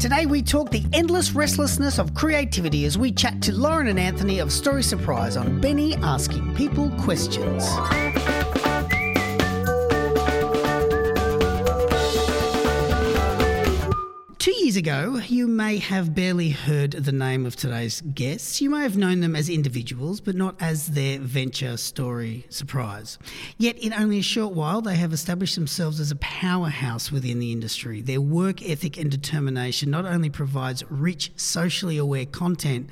Today we talk the endless restlessness of creativity as we chat to Lauren and Anthony of Story Surprise on Benny asking people questions. Years ago, you may have barely heard the name of today's guests. You may have known them as individuals, but not as their venture story surprise. Yet, in only a short while, they have established themselves as a powerhouse within the industry. Their work ethic and determination not only provides rich, socially aware content,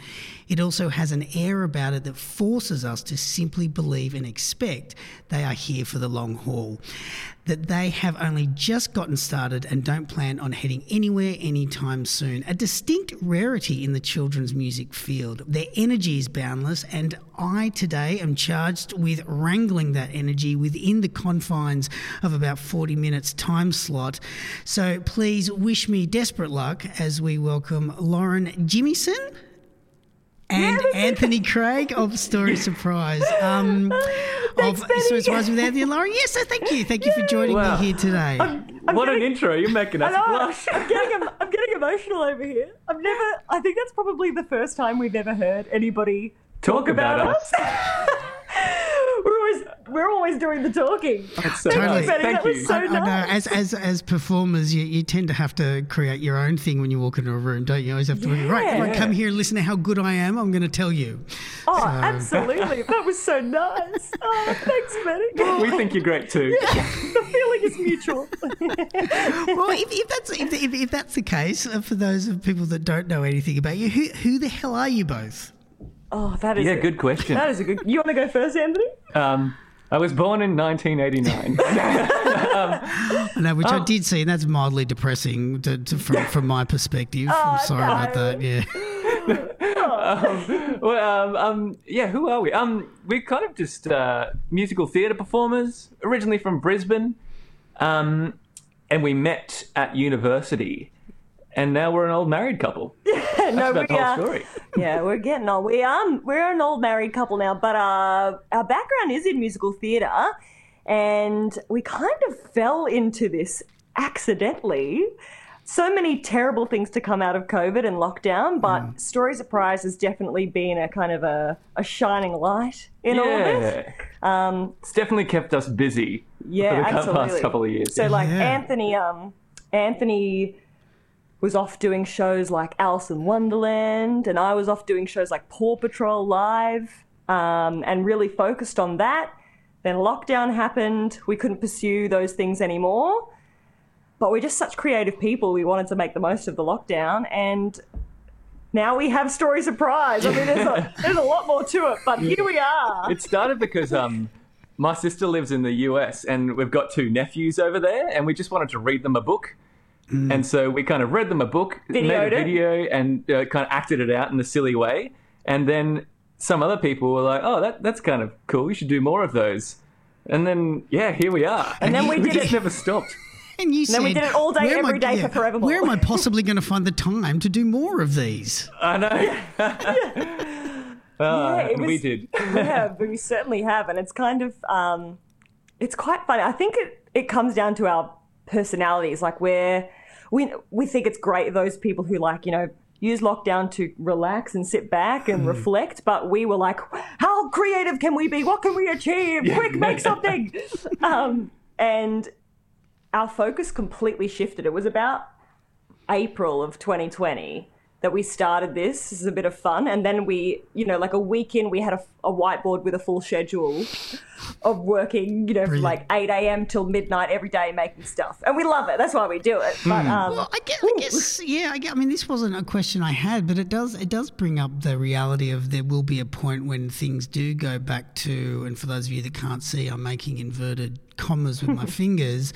it also has an air about it that forces us to simply believe and expect they are here for the long haul that they have only just gotten started and don't plan on heading anywhere anytime soon. A distinct rarity in the children's music field. Their energy is boundless, and I today am charged with wrangling that energy within the confines of about 40 minutes time slot. So please wish me desperate luck as we welcome Lauren Jimison and Anthony Craig of Story Surprise. Um, Thanks, of Benny. Story Surprise with Anthony and Lauren. Yes, so thank you. Thank you for joining Wow. me here today. I'm what an intro! You're making us blush. I'm getting, I'm getting emotional over here. I've never, I think that's probably the first time we've ever heard anybody Talk about us. we're always, we're always doing the talking. That's so Totally. nice. Thank that was you. so I, I know, as, as as performers, you, you tend to have to create your own thing when you walk into a room, don't you? You always have to, be right, everyone come here and listen to how good I am. I'm going to tell you. Oh, absolutely. That was so nice. Oh, thanks, Benny. we think you're great too. Yeah. the feeling is mutual. Well, if, if that's if, if, if that's the case, uh, for those of people that don't know anything about you, who who the hell are you both? Oh, that is Yeah, a- good question. That is a good. You want to go first, Anthony? Um, I was born in 1989. No, which Oh. I did see, and that's mildly depressing to, to, from from my perspective. Oh, I'm sorry about that. Yeah. well, um, um, yeah, who are we? Um, we're kind of just uh, musical theatre performers, originally from Brisbane, um, and we met at university, and now we're an old married couple. That's no, about we the whole are. story. yeah, we're getting old. We um, we're an old married couple now, but uh, our background is in musical theatre, and we kind of fell into this accidentally. So many terrible things to come out of COVID and lockdown, but Mm. Story Surprise has definitely been a kind of a, a shining light in all of this. Um, it's definitely kept us busy yeah, for the absolutely. past couple of years. So like Yeah. Anthony, um, Anthony was off doing shows like Alice in Wonderland, and I was off doing shows like Paw Patrol Live, um, and really focused on that. Then lockdown happened. We couldn't pursue those things anymore. But we're just such creative people. We wanted to make the most of the lockdown, and now we have Story Surprise. I mean, there's a, there's a lot more to it, but here we are. It started because um, my sister lives in the US and we've got two nephews over there, and we just wanted to read them a book. And so we kind of read them a book, made Videoed a it. video, and uh, kind of acted it out in a silly way. And then some other people were like, "Oh, that that's kind of cool. We should do more of those." And then yeah, here we are. And then we did just it- never stopped. And you then said, we did it all day, "Where am I- every day for forevermore." Where am I possibly going to find the time to do more of these? I know. Uh, it we was- did. yeah, have, we certainly have, and it's kind of, um, it's quite funny. I think it, it comes down to our personalities. Like we're, we we think it's great those people who like you know use lockdown to relax and sit back and reflect. But we were like, how creative can we be? What can we achieve? Quick, make something. um, and our focus completely shifted. It was about April of 2020 that we started this. This is a bit of fun. And then we, you know, like a week in, we had a, a whiteboard with a full schedule of working, you know, from like 8 a.m. till midnight every day making stuff. And we love it. That's why we do it. But, um, Well, I guess, I guess, yeah. I, gue- I mean, this wasn't a question I had, but it does it does bring up the reality of there will be a point when things do go back to, and for those of you that can't see, I'm making inverted commas with my fingers.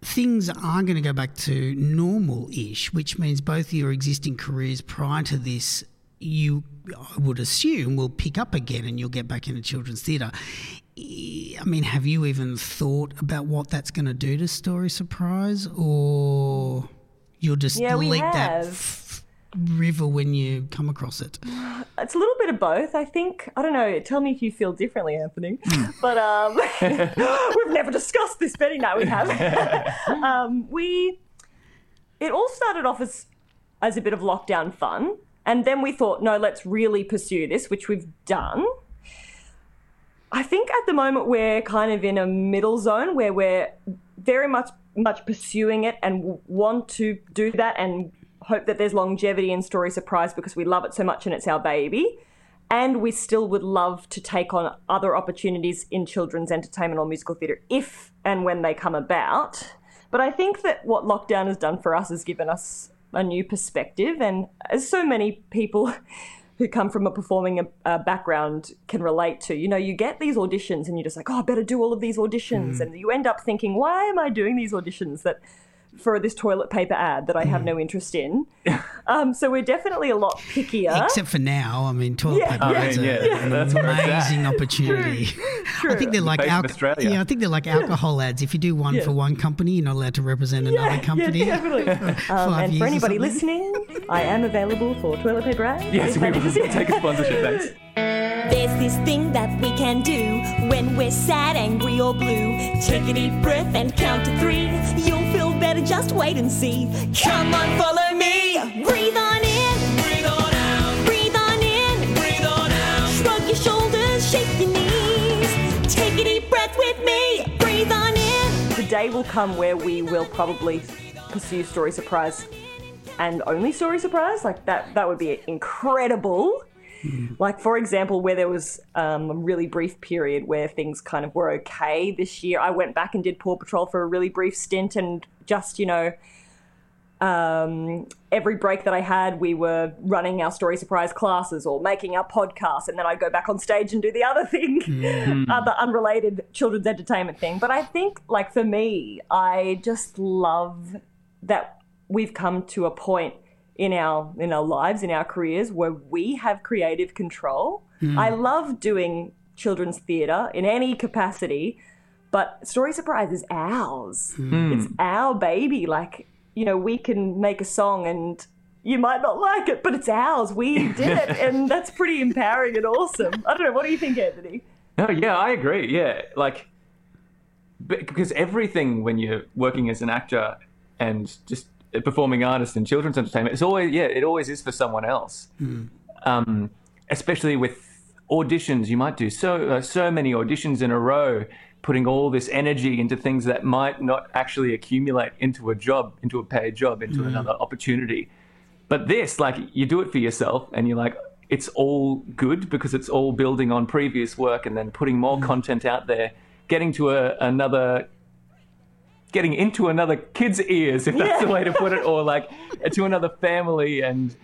Things are going to go back to normal-ish, which means both your existing careers prior to this, you I would assume will pick up again, and you'll get back into children's theatre. I mean, have you even thought about what that's going to do to Story Surprise, or you'll just Yeah, we that f- river when you come across it? it's a little bit of both. I think, I don't know, tell me if you feel differently, Anthony. But um, we've never discussed this, Betty. No, we have. um, we, it all started off as as a bit of lockdown fun. And then we thought, no, let's really pursue this, which we've done. I think at the moment we're kind of in a middle zone where we're very much much pursuing it and want to do that and hope that there's longevity in Story Surprise because we love it so much and it's our baby. And we still would love to take on other opportunities in children's entertainment or musical theatre if and when they come about. But I think that what lockdown has done for us has given us a new perspective. And as so many people who come from a performing uh, background can relate to. You know, you get these auditions and you're just like, oh, I better do all of these auditions. Mm. And you end up thinking, why am I doing these auditions that for this toilet paper ad that I have mm. no interest in. Um, so we're definitely a lot pickier. Except for now, I mean, toilet yeah, paper ads yeah, yeah, an amazing opportunity. True, true. I think they're like al- yeah, I think they're like alcohol ads. If you do one for one company, you're not allowed to represent another company. Yeah, definitely. um, and for anybody listening, I am available for toilet paper ads. Yes, we will take a sponsorship. Thanks. There's this thing that we can do when we're sad, angry, or blue. Take a deep breath and count to three. You'll feel better, just wait and see. Come on, follow me. Breathe on in. Breathe on out. Breathe on in. Breathe on out. Shrug your shoulders, shake your knees. Take a deep breath with me. Breathe on in. The day will come where we will probably pursue Story Surprise and only Story Surprise. Like that, that would be incredible. Like, for example, where there was um, a really brief period where things kind of were okay this year, I went back and did Paw Patrol for a really brief stint and just, you know, um, every break that I had, we were running our story surprise classes or making our podcast, and then I'd go back on stage and do the other thing, mm. other unrelated children's entertainment thing. But I think, like for me, I just love that we've come to a point in our in our lives in our careers where we have creative control. Mm. I love doing children's theatre in any capacity, but Story Surprise is ours. Mm. It's our baby. Like you know, we can make a song and you might not like it, but it's ours. We did it, and that's pretty empowering and awesome. I don't know. What do you think, Anthony? No, yeah, I agree. Yeah, like because everything when you're working as an actor and just performing artist in children's entertainment, it's always yeah, it always is for someone else. Mm. Um, especially with auditions, you might do so uh, so many auditions in a row, putting all this energy into things that might not actually accumulate into a job, into a paid job, into mm. another opportunity. But this, like, you do it for yourself, and you're like, it's all good because it's all building on previous work, and then putting more mm. content out there, getting to a, another getting into another kid's ears, if that's yeah. the way to put it, or like to another family, and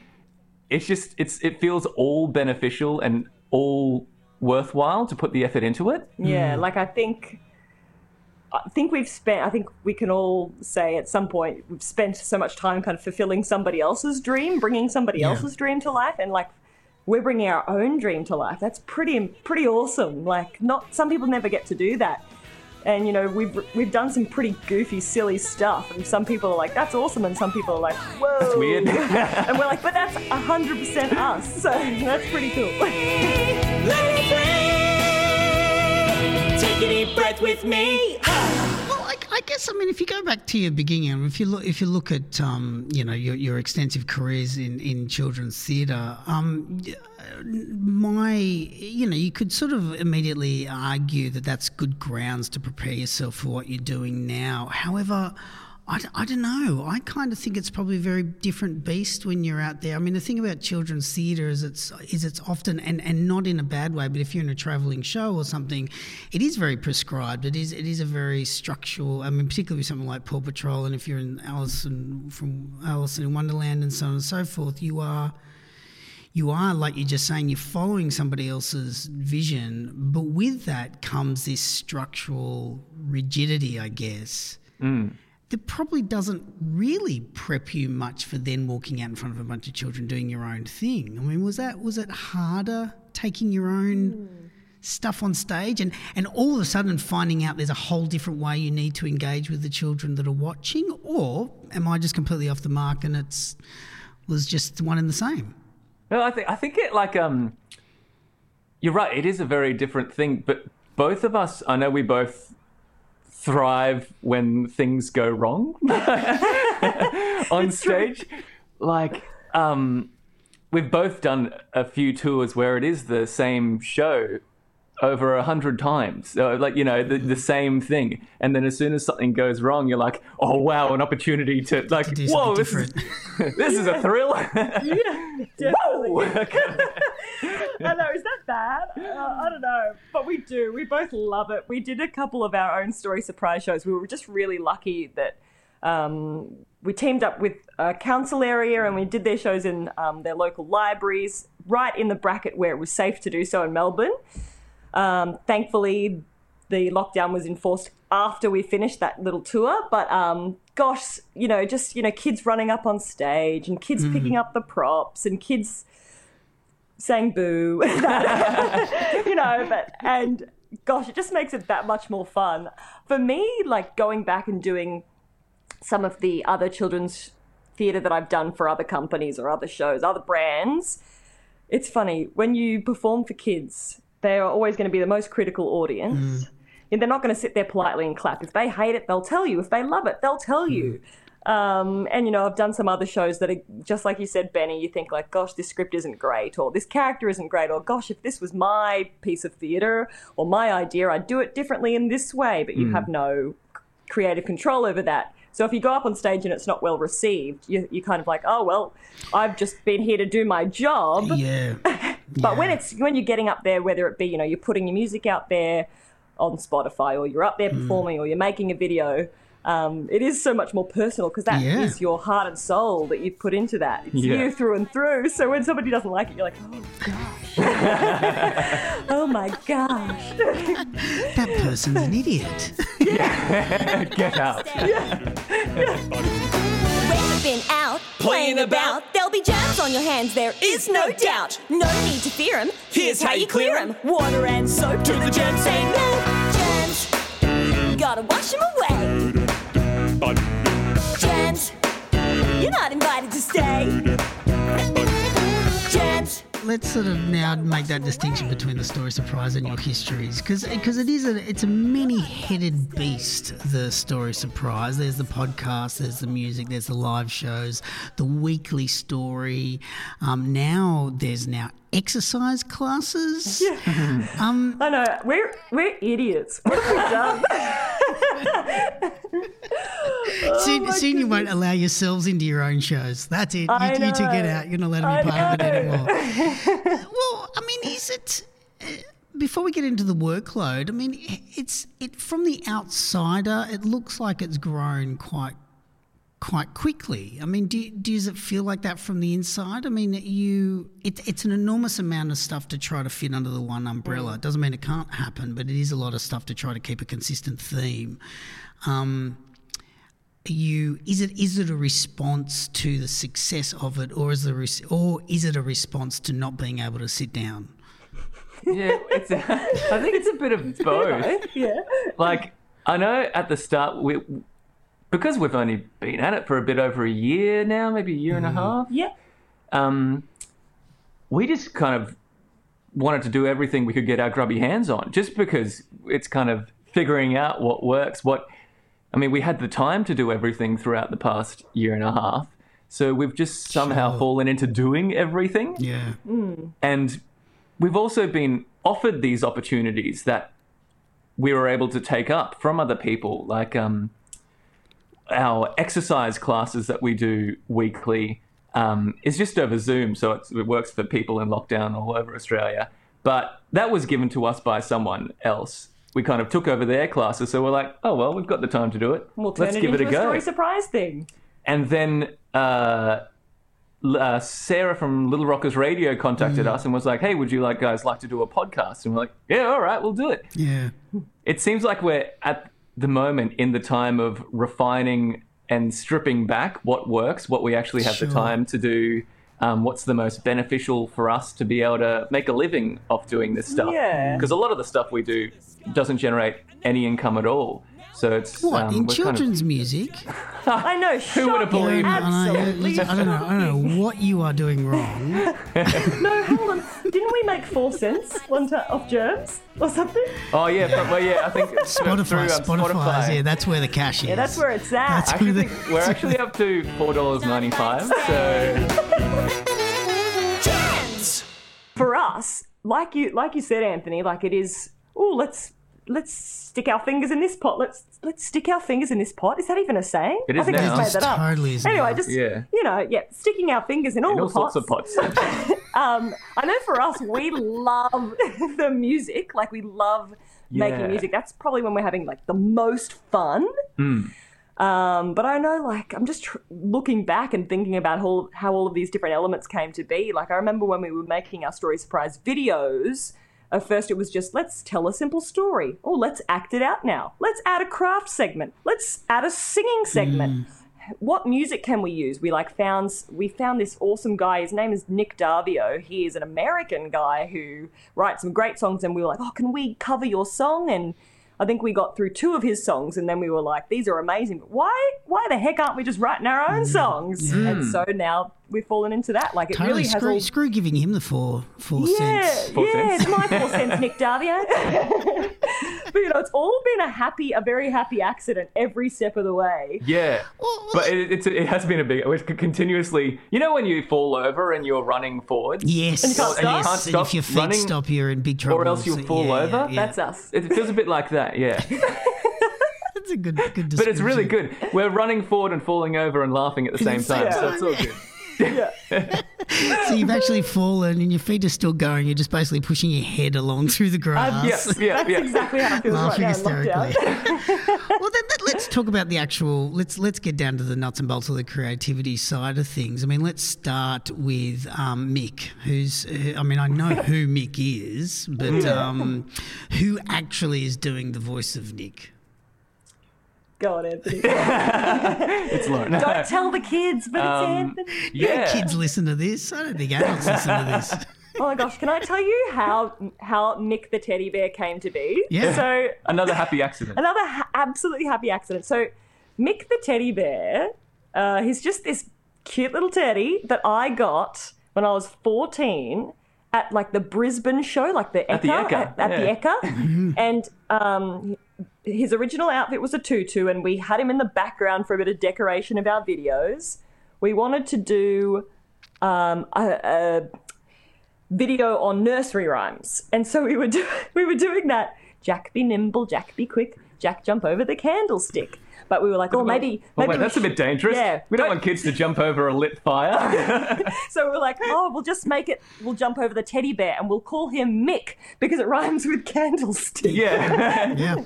it's just it's it feels all beneficial and all worthwhile to put the effort into it. Yeah, mm. like I think. I think we've spent, I think we can all say at some point, we've spent so much time kind of fulfilling somebody else's dream, bringing somebody yeah. else's dream to life. And like, we're bringing our own dream to life. That's pretty, pretty awesome. Like, not, some people never get to do that and you know we've we've done some pretty goofy, silly stuff, and some people are like, "That's awesome," and some people are like, "Whoa, that's weird," and we're like, "But that's hundred percent us," so that's pretty cool. Take a deep breath with me. Guess I mean if you go back to your beginning, if you look if you look at um, you know your, your extensive careers in, in children's theatre, um, my you know you could sort of immediately argue that that's good grounds to prepare yourself for what you're doing now. However, I, I don't know. I kind of think it's probably a very different beast when you're out there. I mean, the thing about children's theatre is it's is it's often and, and not in a bad way, but if you're in a travelling show or something, it is very prescribed. It is it is a very structural. I mean, particularly with something like Paw Patrol, and if you're in Alice in, from Alice in Wonderland and so on and so forth, you are you are like you're just saying you're following somebody else's vision, but with that comes this structural rigidity, I guess. Mm that probably doesn't really prep you much for then walking out in front of a bunch of children doing your own thing. I mean, was that was it harder taking your own mm. stuff on stage and and all of a sudden finding out there's a whole different way you need to engage with the children that are watching, or am I just completely off the mark and it's was just one and the same? Well, I think I think it like um, you're right. It is a very different thing, but both of us, I know we both thrive when things go wrong on stage. Like um, we've both done a few tours where it is the same show over a hundred times, so, like you know the, the same thing, and then as soon as something goes wrong, you're like, oh wow, an opportunity to like, do whoa, this is this is a thrill. Definitely. I know, is that bad? Uh, I don't know. But we do. We both love it. We did a couple of our own story surprise shows. We were just really lucky that um, we teamed up with a council area and we did their shows in um, their local libraries, right in the bracket where it was safe to do so in Melbourne. Um, thankfully, the lockdown was enforced after we finished that little tour. But um, gosh, you know, just you know, kids running up on stage and kids picking up the props and kids saying boo, you know, but and gosh, it just makes it that much more fun for me. Like going back and doing some of the other children's theatre that I've done for other companies or other shows, other brands. It's funny when you perform for kids they are always going to be the most critical audience. And they're not going to sit there politely and clap. If they hate it, they'll tell you. If they love it, they'll tell you. Mm. Um, and you know, I've done some other shows that are just like you said, Benny. You think like, "Gosh, this script isn't great," or "This character isn't great," or "Gosh, if this was my piece of theatre or my idea, I'd do it differently in this way." But you have no creative control over that. So if you go up on stage and it's not well received, you, you're kind of like, "Oh well, I've just been here to do my job." Yeah. But when it's when you're getting up there, whether it be you know you're putting your music out there on Spotify or you're up there performing or you're making a video, um, it is so much more personal because that is Yeah. your heart and soul that you've put into that. It's Yeah. you through and through. So when somebody doesn't like it, you're like, oh gosh, oh my gosh. That person's an idiot. Get out. We've been out playing about. There'll be germs on your hands, there is no doubt. No need to fear 'em. Here's how you clear 'em. Water and soap to the germs say no. Germs, gotta wash 'em away. You're not invited to stay. Let's sort of now make that distinction between the story surprise and your histories, because it is a it's a many-headed beast. The story surprise. There's the podcast. There's the music. There's the live shows. The weekly story. Um, now there's now exercise classes. Um, I know we're we're idiots. What have we done? soon, my soon you won't allow yourselves into your own shows. That's it. You, you two get out. You're not allowed to I be part of it anymore. well, I mean, is it? Uh, before we get into the workload, I mean, it's it from the outsider. It looks like it's grown quite quite quickly. I mean, do, does it feel like that from the inside? I mean, you it, it's an enormous amount of stuff to try to fit under the one umbrella. It doesn't mean it can't happen, but it is a lot of stuff to try to keep a consistent theme. Um, you is it is it a response to the success of it, or is the res- or is it a response to not being able to sit down? Yeah, it's a, I think it's a bit of both. yeah. Like I know at the start we because we've only been at it for a bit over a year now, maybe a year and a half. Yeah. Um, we just kind of wanted to do everything we could get our grubby hands on, just because it's kind of figuring out what works. What I mean, we had the time to do everything throughout the past year and a half, so we've just somehow Sure. fallen into doing everything. Yeah, And we've also been offered these opportunities that we were able to take up from other people, like um, our exercise classes that we do weekly um, is just over Zoom, so it's, it works for people in lockdown all over Australia. But that was given to us by someone else. We kind of took over their classes, so we're like, oh well, we've got the time to do it. We'll turn Let's it give it into a a go. story surprise thing. And then uh, uh, Sarah from Little Rockers Radio contacted us and was like, "Hey, would you like guys like to do a podcast?" And we're like, "Yeah, all right, we'll do it." yeah, It seems like we're at the moment in the time of refining and stripping back what works, what we actually have Sure. the time to do. Um, what's the most beneficial for us to be able to make a living off doing this stuff? Yeah. Because a lot of the stuff we do doesn't generate any income at all. So it's What um, in we're kind of- children's music? I know. Who would have shocking, believed it? I, know, Absolutely. I don't know. I don't know what you are doing wrong. No, hold on. Didn't we make four cents one time off germs or something? Oh yeah, but, well yeah, I think it's through, Spotify, um, Spotify, yeah, that's where the cash is. Yeah, that's where it's at. That's I actually where the- we're actually up to four dollars ninety five. So for us, like you like you said, Anthony, like it is. Oh, let's let's stick our fingers in this pot. Let's let's stick our fingers in this pot. Is that even a saying? It I think now. I It just made that up. totally is anyway, now. just Yeah. you know, yeah, sticking our fingers in all in all the sorts pots. of pots. Um, I know for us, we love the music. Like we love Yeah. making music. That's probably when we're having like the most fun. Hmm. Um, but I know, like, I'm just tr- looking back and thinking about how, how all of these different elements came to be. Like, I remember when we were making our story surprise videos. At first, it was just let's tell a simple story. Oh, let's act it out now. Let's add a craft segment. Let's add a singing segment mm. what music can we use? We like found we found this awesome guy. His name is Nick Davio. He is an American guy who writes some great songs, and we were like, oh, can we cover your song? And I think we got through two of his songs, and then we were like, these are amazing. But why why the heck aren't we just writing our own mm. songs? And mm. so now we've fallen into that. Like it Totally really has screw, all. screw giving him the four four Yeah, cents. Four yeah, cents. it's my four cents, Nick Davio. but you know, it's all been a happy, a very happy accident every step of the way. Yeah, but it, it's it has been a big. We've continuously, you know, when you fall over and you're running forwards, Yes, And you can't yes. stop? Can't and if your feet running, stop, you're in big trouble. or else you'll So, fall yeah, over. yeah, yeah. That's us. It feels a bit like that, yeah. That's a good, good. but it's really good. We're running forward and falling over and laughing at the same same time, so it's all time, good. So you've actually fallen, and your feet are still going. You're just basically pushing your head along through the grass. Yes, yeah, That's yeah. exactly how it feels right laughing now hysterically. well, then, then let's talk about the actual. Let's let's get down to the nuts and bolts of the creativity side of things. I mean, let's start with um, Mick, who's. who- I mean, I know who Mick is, but um, who actually is doing the voice of Mick? Go on, Anthony. It's Lauren. Don't tell the kids, but it's Um, Anthony. yeah. Kids listen to this. I don't think adults listen to this. Oh my gosh, can I tell you how how Mick the teddy bear came to be? Yeah. So Another happy accident. another ha- absolutely happy accident. So Mick the teddy bear, uh, he's just this cute little teddy that I got when I was 14 at like the Brisbane show, like the Ekka, At the Ekka, at, at the yeah. Ekka. and um, his original outfit was a tutu, and we had him in the background for a bit of decoration of our videos. We wanted to do um, a, a video on nursery rhymes, and so we were do- we were doing that. Jack be nimble, Jack be quick, Jack jump over the candlestick. But we were like, oh, maybe, Oh maybe wait, that's a bit dangerous. Yeah, we don't don't- want kids to jump over a lit fire. So we were like, oh, we'll just make it. We'll jump over the teddy bear, and we'll call him Mick because it rhymes with candlestick. yeah. Yeah.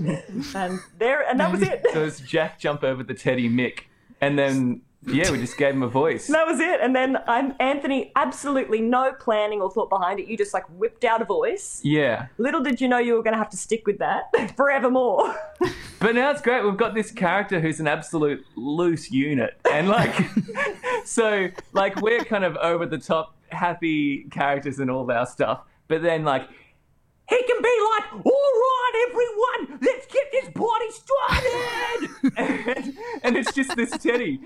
And there, and that was it. so it's Jack jump over the teddy Mick, and then yeah, we just gave him a voice. That was it. And then I'm Anthony. Absolutely no planning or thought behind it. You just like whipped out a voice. Yeah, Little did you know you were going to have to stick with that forevermore. but now it's great. We've got this character who's an absolute loose unit, and like, so like we're kind of over the top happy characters and all of our stuff, but then like. He can be like, all right, everyone, let's get this party started. and, and it's just this Teddy.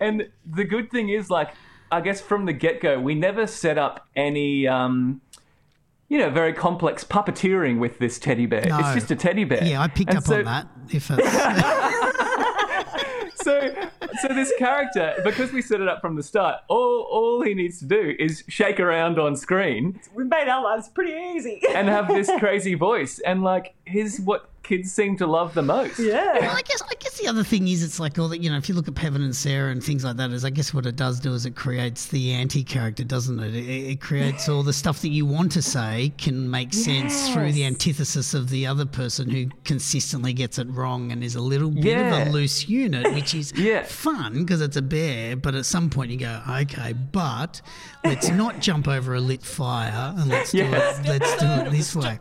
And the good thing is, like, I guess from the get go, we never set up any, um, you know, very complex puppeteering with this teddy bear. No. It's just a teddy bear. Yeah, I picked And up so, on that. If it's, So, so this character, because we set it up from the start, all all he needs to do is shake around on screen we made our lives pretty easy. and have this crazy voice, and like, his what kids seem to love the most. yeah. Well, I guess I guess the other thing is it's like all that you know if you look at Pevin and Sarah and things like that is I guess what it does do is it creates the anti character doesn't it? It, it creates all the stuff that you want to say can make sense through the antithesis of the other person who consistently gets it wrong and is a little bit Yeah. of a loose unit, which is Yeah. fun because it's a bear. But at some point you go okay, but let's not jump over a lit fire and let's do it. Let's do it this way.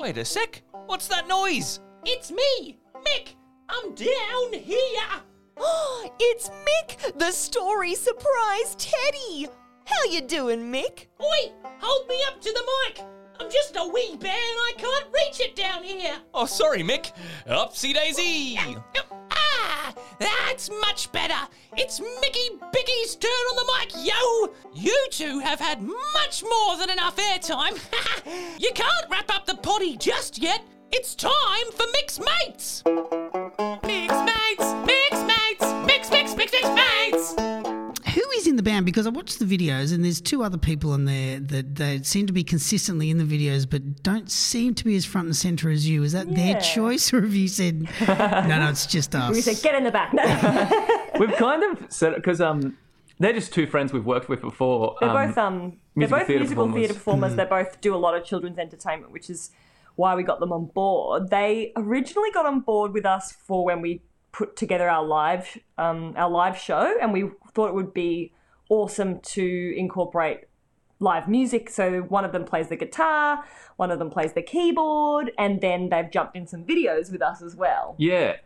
Wait a sec. What's that noise? It's me, Mick. I'm down here. it's Mick, the story surprise Teddy. How you doing, Mick? Oi, hold me up to the mic. I'm just a wee bear and I can't reach it down here. Oh, sorry, Mick. Upsy daisy. Ah, that's much better. It's Mickey Bicky's turn on the mic, yo. You two have had much more than enough airtime. you can't wrap up the potty just yet. It's time for Mix Mates. Mix Mates, Mix Mates, Mix, Mix, Mix, Mix Mates. Who is in the band? Because I watched the videos and there's two other people in there that they seem to be consistently in the videos, but don't seem to be as front and center as you. Is that Yeah. their choice, or have you said no? No, it's just us. We said, get in the back. No. We've kind of said because um, they're just two friends we've worked with before. They're both um, they're musical both theatre musical performers. theatre performers. They both do a lot of children's entertainment, which is why we got them on board. They originally got on board with us for when we put together our live um, our live show, and we thought it would be awesome to incorporate live music. So one of them plays the guitar, one of them plays the keyboard, and then they've jumped in some videos with us as well. Yeah,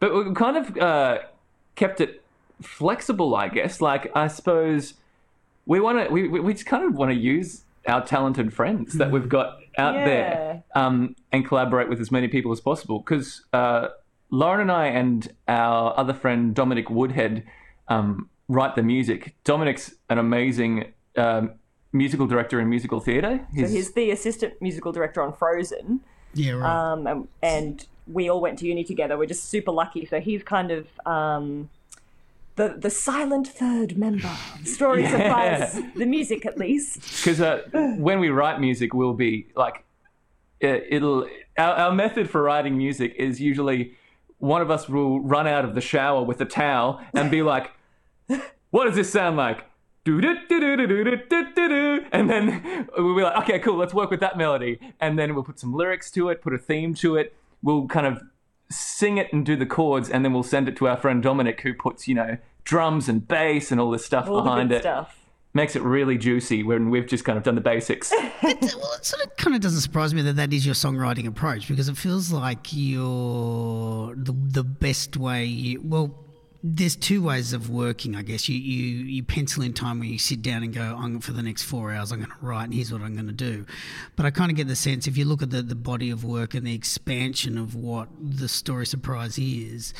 but we've kind of uh, kept it flexible, I guess. Like I suppose we want to, we we we just kind of want to use our talented friends that we've got out there um, and collaborate with as many people as possible. Because uh, Lauren and I and our other friend Dominic Woodhead um, write the music. Dominic's an amazing. Um, musical director in musical theatre. So he's the assistant musical director on Frozen. yeah, right. um, and, and we all went to uni together. We're just super lucky. So he's kind of um, the, the silent third member stories yeah. of us, the music at least. Because uh, when we write music, we'll be like, it, will our, our method for writing music is usually one of us will run out of the shower with a towel and be like, what does this sound like? And then we'll be like, okay, cool, let's work with that melody. And then we'll put some lyrics to it, put a theme to it. We'll kind of sing it and do the chords, and then we'll send it to our friend Dominic, who puts, you know, drums and bass and all this stuff All the behind good it stuff. makes it really juicy when we've just kind of done the basics. It, well, it sort of kind of doesn't surprise me that that is your songwriting approach because it feels like you're the the best way. You, well, there's two ways of working, I guess. You you you pencil in time where you sit down and go, I'm for the next four hours, I'm going to write, and here's what I'm going to do. But I kind of get the sense if you look at the the body of work and the expansion of what the story surprise is.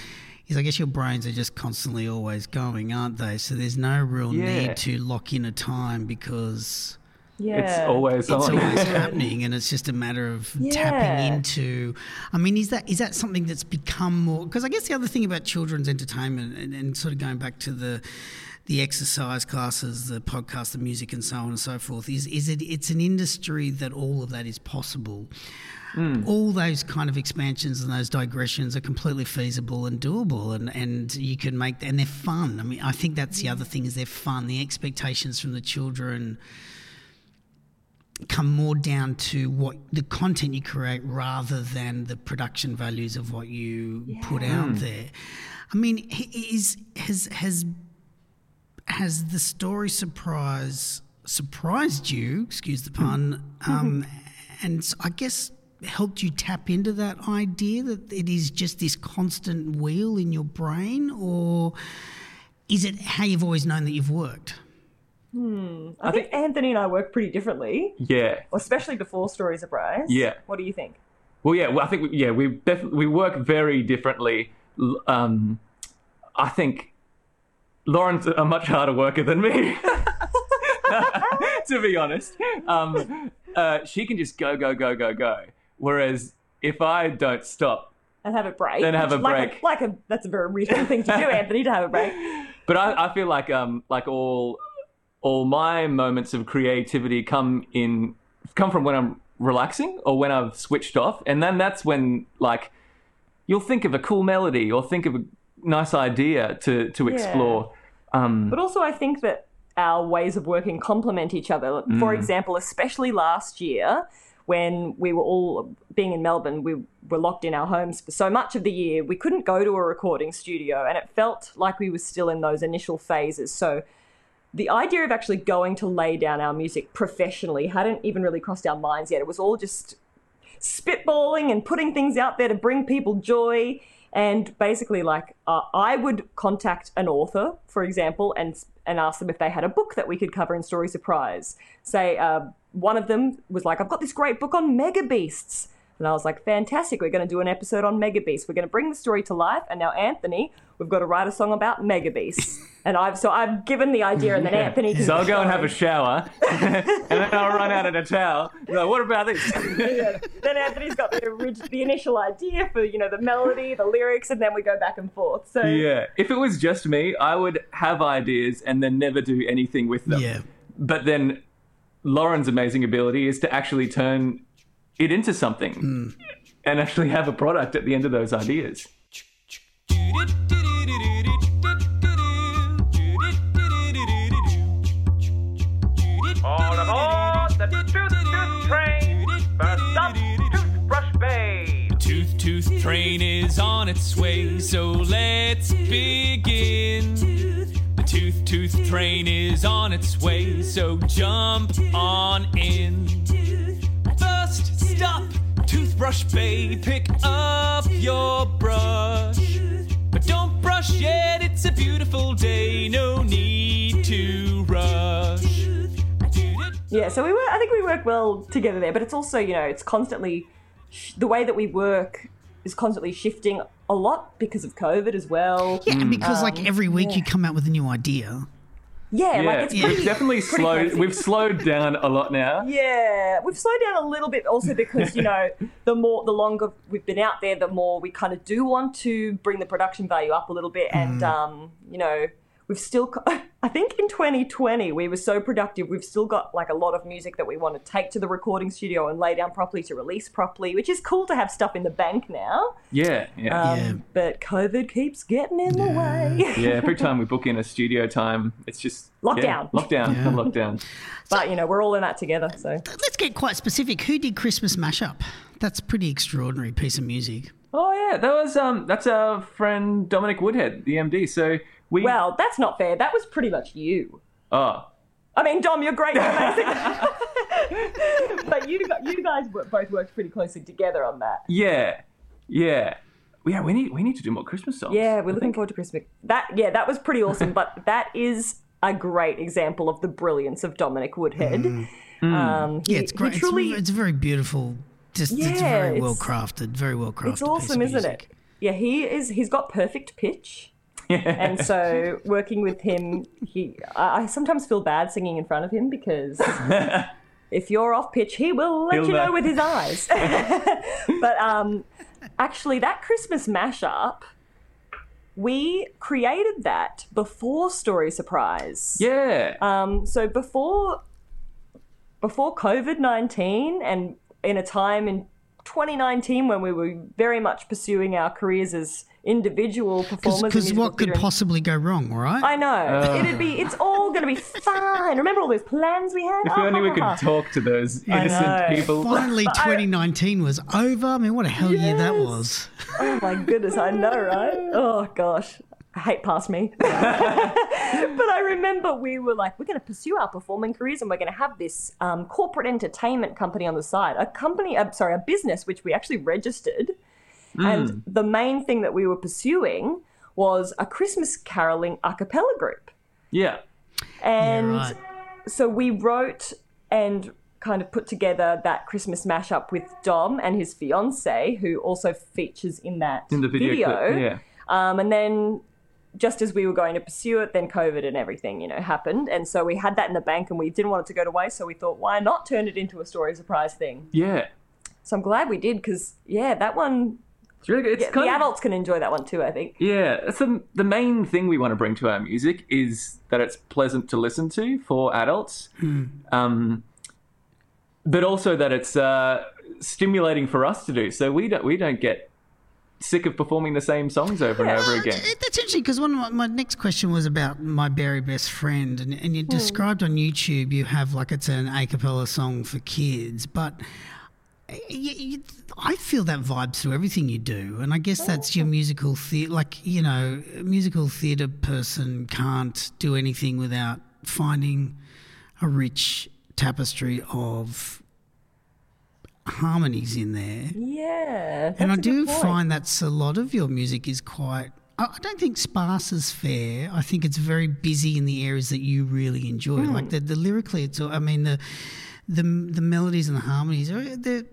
Is I guess your brains are just constantly always going, aren't they? So there's no real Yeah. need to lock in a time because Yeah, It's always it's on. always happening and it's just a matter of Yeah. tapping into i mean is that is that something that's become more because i guess the other thing about children's entertainment and, and sort of going back to the the exercise classes the podcast the music and so on and so forth is is it it's an industry that all of that is possible. Mm. All those kind of expansions and those digressions are completely feasible and doable and, and you can make and they're fun. I mean i think that's the other thing is they're fun. The expectations from the children come more down to what the content you create rather than the production values of what you put out hmm. there. I mean, is has has has the story surprise surprised you? Excuse the pun. Hmm. Um, hmm. and I guess helped you tap into that idea that it is just this constant wheel in your brain, or is it how you've always known that you've worked? I think Anthony and I work pretty differently, yeah. especially before Story Surprise. Yeah. What do you think? Well, yeah. Well, I think we, yeah, we definitely we work very differently. Um, I think Lauren's a much harder worker than me. to be honest, um, uh, she can just go, go, go, go, go. Whereas if I don't stop, And have a break. Then have a like break. like a that's a very reasonable thing to do, Anthony, to have a break. but I, I feel like um, like all all my moments of creativity come in come from when I'm relaxing or when I've switched off, and then that's when like you'll think of a cool melody or think of a nice idea to to explore. Um, But also, I think that our ways of working complement each other. For example, especially last year when we were all being in Melbourne, we were locked in our homes for so much of the year. We couldn't go to a recording studio, and it felt like we were still in those initial phases. So the idea of actually going to lay down our music professionally hadn't even really crossed our minds yet. It was all just spitballing and putting things out there to bring people joy. And basically, like, uh, I would contact an author, for example, and and ask them if they had a book that we could cover in Story Surprise. Say, uh, one of them was like, I've got this great book on mega beasts. And I was like, fantastic, we're going to do an episode on mega beasts. We're going to bring the story to life. And now, Anthony, we've got to write a song about mega beasts. and I've so I've given the idea, and then Anthony So I'll go and have a shower, and then I'll run out of a towel. Like, what about this? then Anthony's got the, orig- the initial idea for you know the melody, the lyrics, and then we go back and forth. So yeah, if it was just me, I would have ideas and then never do anything with them. Yeah. But then Lauren's amazing ability is to actually turn it into something hmm. and actually have a product at the end of those ideas. All aboard the Toot Toot Train for some Toothbrush Bay. Tooth Tooth Train is on its way, so let's begin. The Tooth Tooth Train is on its way, so jump on in. First stop, Toothbrush Bay, pick up your brush. But don't brush yet, it's a beautiful day, no need to rush. Yeah, so we work. I think we work well together there, but it's also you know it's constantly the way that we work is constantly shifting a lot because of COVID as well. Yeah, and because Um, like every week you come out with a new idea. Yeah, Yeah, like it's we've definitely pretty slowed. crazy. We've slowed down a lot now. Yeah, we've slowed down a little bit also because, you know, the more, the longer we've been out there, the more we kind of do want to bring the production value up a little bit. And, um, you know, we've still, co- I think in 2020, we were so productive. We've still got like a lot of music that we want to take to the recording studio and lay down properly to release properly, which is cool to have stuff in the bank now. Yeah, yeah, Um, Yeah. But COVID keeps getting in the way. yeah. Every time we book in a studio time, it's just yeah, Lockdown. lockdown, Yeah. lockdown. but, you know, we're all in that together. So, Let's get quite specific. Who did Christmas Mashup? That's a pretty extraordinary piece of music. Oh yeah, that was um, that's our friend Dominic Woodhead, the MD. So we well, that's not fair. That was pretty much you. oh I mean, Dom, you're great. You're amazing. but you, you guys both worked pretty closely together on that. yeah, yeah, yeah. We need we need to do more Christmas songs. Yeah, we're looking think. forward to Christmas. That yeah, that was pretty awesome. but that is a great example of the brilliance of Dominic Woodhead. Um, he- Mm. Yeah, it's he great. truly, it's, it's very beautiful. Just it's very it's- well crafted. Very well crafted. it's awesome, isn't it? Yeah, he is. He's got perfect pitch. And so working with him, he I I sometimes feel bad singing in front of him because if you're off pitch, he will let He'll you know know. with his eyes. but um, actually, that Christmas mashup, we created that before Story Surprise. Yeah, Um, so before before COVID nineteen, and in a time in 2019 when we were very much pursuing our careers as individual performers. Because what could theatre possibly go wrong, right? I know uh. it'd be. It's all going to be fine. Remember all those plans we had? if only oh, we could talk to those innocent people. Finally, I- 2019 was over. I mean, what a hell year that was. Oh my goodness, I know, right? Oh gosh. I hate past me. but I remember we were like, we're going to pursue our performing careers and we're going to have this um, corporate entertainment company on the side. A company, uh, sorry, a business which we actually registered. And the main thing that we were pursuing was a Christmas caroling a cappella group. Yeah, And right. so we wrote and kind of put together that Christmas mashup with Dom and his fiance, who also features in that in the video, clip. Yeah, Um, and then just as we were going to pursue it, then COVID and everything, you know, happened. And so we had that in the bank and we didn't want it to go to waste. So we thought, why not turn it into a story surprise thing? yeah. So I'm glad we did because, yeah, that one, It's really good. It's yeah, kind the of adults can enjoy that one too, I think. Yeah, that's the, the main thing we want to bring to our music is that it's pleasant to listen to for adults, um, but also that it's uh, stimulating for us to do. So we don't we don't get sick of performing the same songs over and over again. th- That's interesting because one of my, my next question was about my very best friend, and, and you hmm. described on YouTube you have like it's an a cappella song for kids, but eh, you, you, I feel that vibes through everything you do, and I guess that's your oh. musical theatre. Like you know, a musical theatre person can't do anything without finding a rich tapestry of harmonies in there. Yeah. And I do point. find that's a lot of your music is quite. I don't think sparse is fair. I think it's very busy in the areas that you really enjoy. Hmm. Like the, the lyrically, it's. all- I mean the the the melodies and the harmonies are they're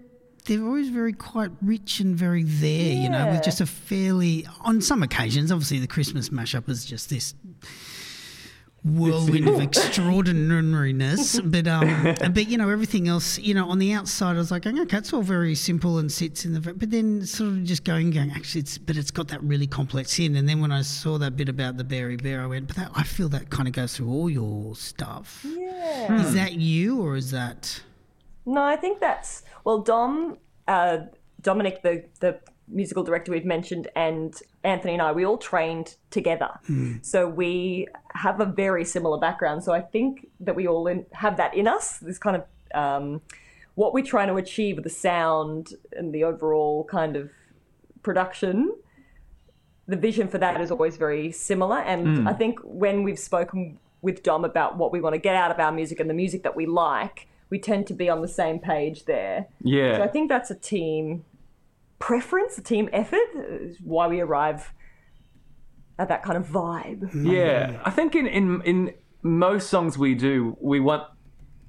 they're always very quite rich and very there, you know, with just a fairly on some occasions, obviously the Christmas mashup is just this whirlwind of extraordinariness. But um, but you know everything else. You know, on the outside, I was like, okay, it's all very simple and sits in the. But then sort of just going, going. Actually, it's but it's got that really complex in. And then when I saw that bit about the Berry Bear, I went, but that, I feel that kind of goes through all your stuff. Yeah. Is that you or is that? No, I think that's well, Dom, uh, Dominic, the the musical director we've mentioned, and Anthony and I, we all trained together, so we have a very similar background. So I think that we all in, have that in us. This kind of um, what we're trying to achieve with the sound and the overall kind of production. The vision for that is always very similar, and I think when we've spoken with Dom about what we want to get out of our music and the music that we like, we tend to be on the same page there. Yeah. So I think that's a team preference, a team effort, uh, is why we arrive at that kind of vibe. Yeah, I think in, in in most songs we do, we want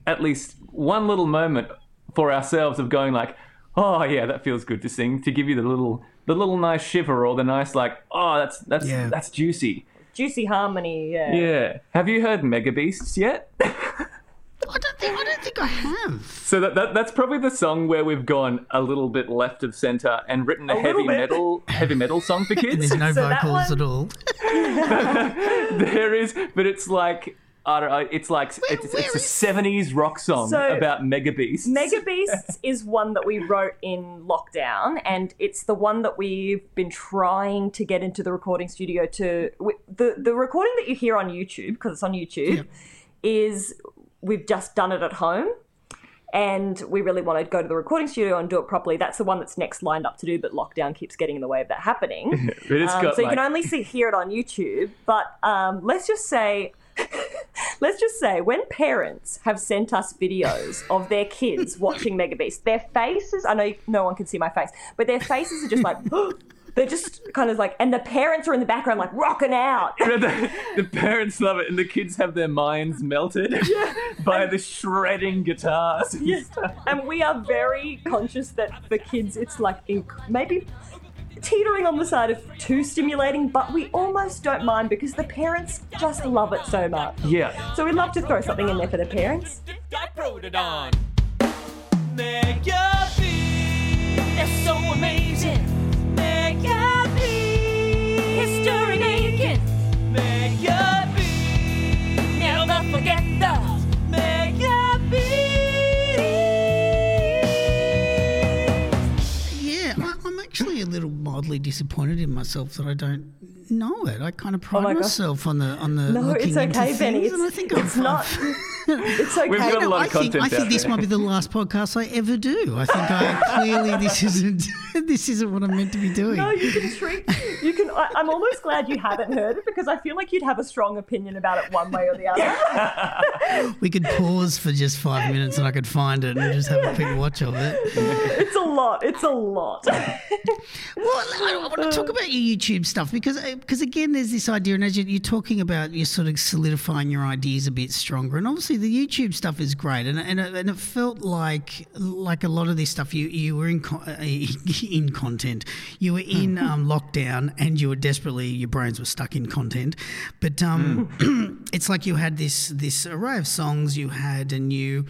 at least one little moment for ourselves of going like, oh yeah, that feels good to sing, to give you the little the little nice shiver or the nice like, oh that's that's Yeah. that's juicy. Juicy harmony, yeah. Yeah. Have you heard Mega Beasts yet? I don't think I don't think I have. so that, that that's probably the song where we've gone a little bit left of center and written a, A heavy metal heavy metal song for And kids. there's no So vocals one- at all. there is, but it's like. I don't know. It's like it's, where it's a is- '70s rock song So- about mega beasts. Mega Beasts is one that we wrote in lockdown, and it's the one that we've been trying to get into the recording studio to. The the recording that you hear on YouTube, because it's on YouTube, is we've just done it at home. And we really want to go to the recording studio and do it properly. That's the one that's next lined up to do, but lockdown keeps getting in the way of that happening. Um, so you can only see hear it on YouTube. But um, let's just say, let's just say, when parents have sent us videos of their kids watching Mega Beast, their faces—I know no one can see my face, but their faces are just like. They're just kind of like, and the parents are in the background, like rocking out. the, the parents love it, and the kids have their minds melted by the shredding guitars. and Yeah. stuff. And we are very conscious that for kids, it's like inc- maybe teetering on the side of too stimulating, but we almost don't mind because the parents just love it so much. Yeah. So we'd love to throw something in there for the parents. I wrote it on. Mega Beast. They're so amazing. A little mildly disappointed in myself that I don't know it. I kind of pride Oh my God. myself on the on the No, looking it's into okay, things, Benny. It's, and I think I'm it's not. It's okay. We've got a lot I of think, content I think out this there. might be the last podcast I ever do. I think I clearly this isn't this isn't what I'm meant to be doing. No, you can treat. You can. I, I'm almost glad you haven't heard it because I feel like you'd have a strong opinion about it one way or the other. We could pause for just five minutes and I could find it and just have a quick watch of it. It's a lot. It's a lot. Well, I, I want to talk about your YouTube stuff because uh, because again, there's this idea, and as you- you're talking about, you're sort of solidifying your ideas a bit stronger, and obviously the YouTube stuff is great, and and it, and it felt like like a lot of this stuff you you were in uh, in content, you were in um, lockdown, and you were desperately your brains were stuck in content, but um, it's like you had this this array of songs you had, and you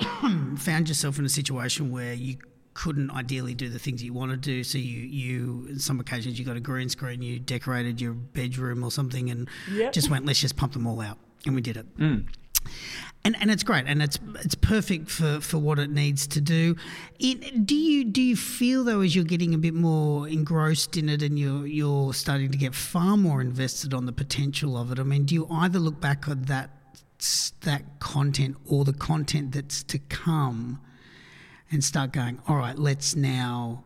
found yourself in a situation where you couldn't ideally do the things you want to do. So you you on some occasions you got a green screen you decorated your bedroom or something and Yep. just went let's just pump them all out and we did it. Mm. And and it's great and it's it's perfect for for what it needs to do. It, do you do you feel though as you're getting a bit more engrossed in it and you're you're starting to get far more invested on the potential of it i mean do you either look back at that that content or the content that's to come and start going all right let's now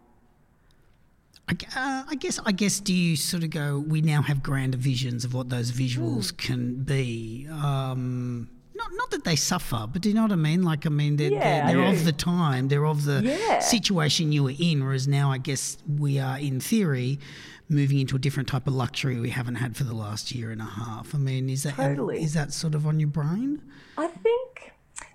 I, uh, I guess I guess do you sort of go we now have grander visions of what those visuals Hmm. can be um not, not that they suffer, but do you know what I mean? Like, I mean, they're, Yeah, they're, they're of the time, they're of the Yeah. situation you were in, whereas now I guess we are, in theory, moving into a different type of luxury we haven't had for the last year and a half. I mean, is that Totally. is that sort of on your brain? I think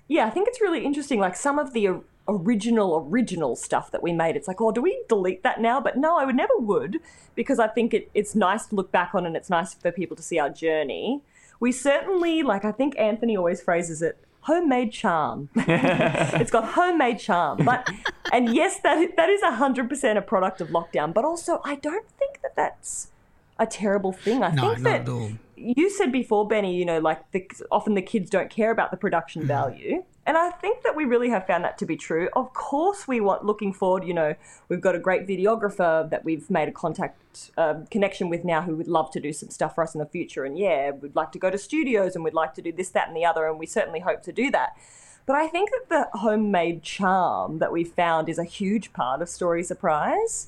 yeah, I think it's really interesting. Like some of the original, original stuff that we made, it's like, oh, do we delete that now? But no, I would never would because I think it, it's nice to look back on and it's nice for people to see our journey. We certainly, like, I think Anthony always phrases it homemade charm. it's got homemade charm. But, and yes, that, that is 100% a product of lockdown. But also, I don't think that that's a terrible thing. I No, think that you said before, Benny, you know, like the, often the kids don't care about the production value. And I think that we really have found that to be true. Of course, we want looking forward. You know, we've got a great videographer that we've made a contact uh, connection with now, who would love to do some stuff for us in the future. And yeah, we'd like to go to studios and we'd like to do this, that, and the other. And we certainly hope to do that. But I think that the homemade charm that we found is a huge part of Story Surprise.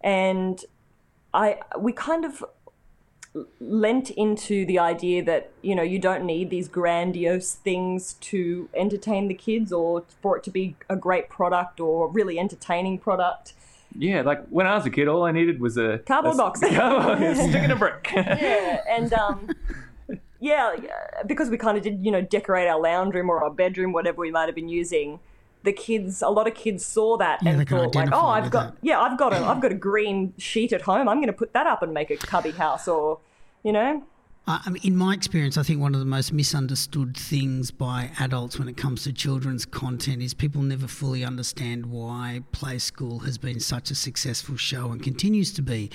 And I we kind of lent into the idea that you know you don't need these grandiose things to entertain the kids or for it to be a great product or really entertaining product. Yeah, like when I was a kid, all I needed was a Cardboard a- box. Cardboard, stick in a brick. Yeah, and um, yeah, yeah, because we kind of did you know decorate our lounge room or our bedroom, whatever we might have been using. The kids, a lot of kids saw that Yeah, and thought like, "Oh, I've got that. yeah, I've got a I've got a green sheet at home. I'm going to put that up and make a cubby house." Or, you know, I I mean, in my experience, I think one of the most misunderstood things by adults when it comes to children's content is people never fully understand why Play School has been such a successful show and continues to be.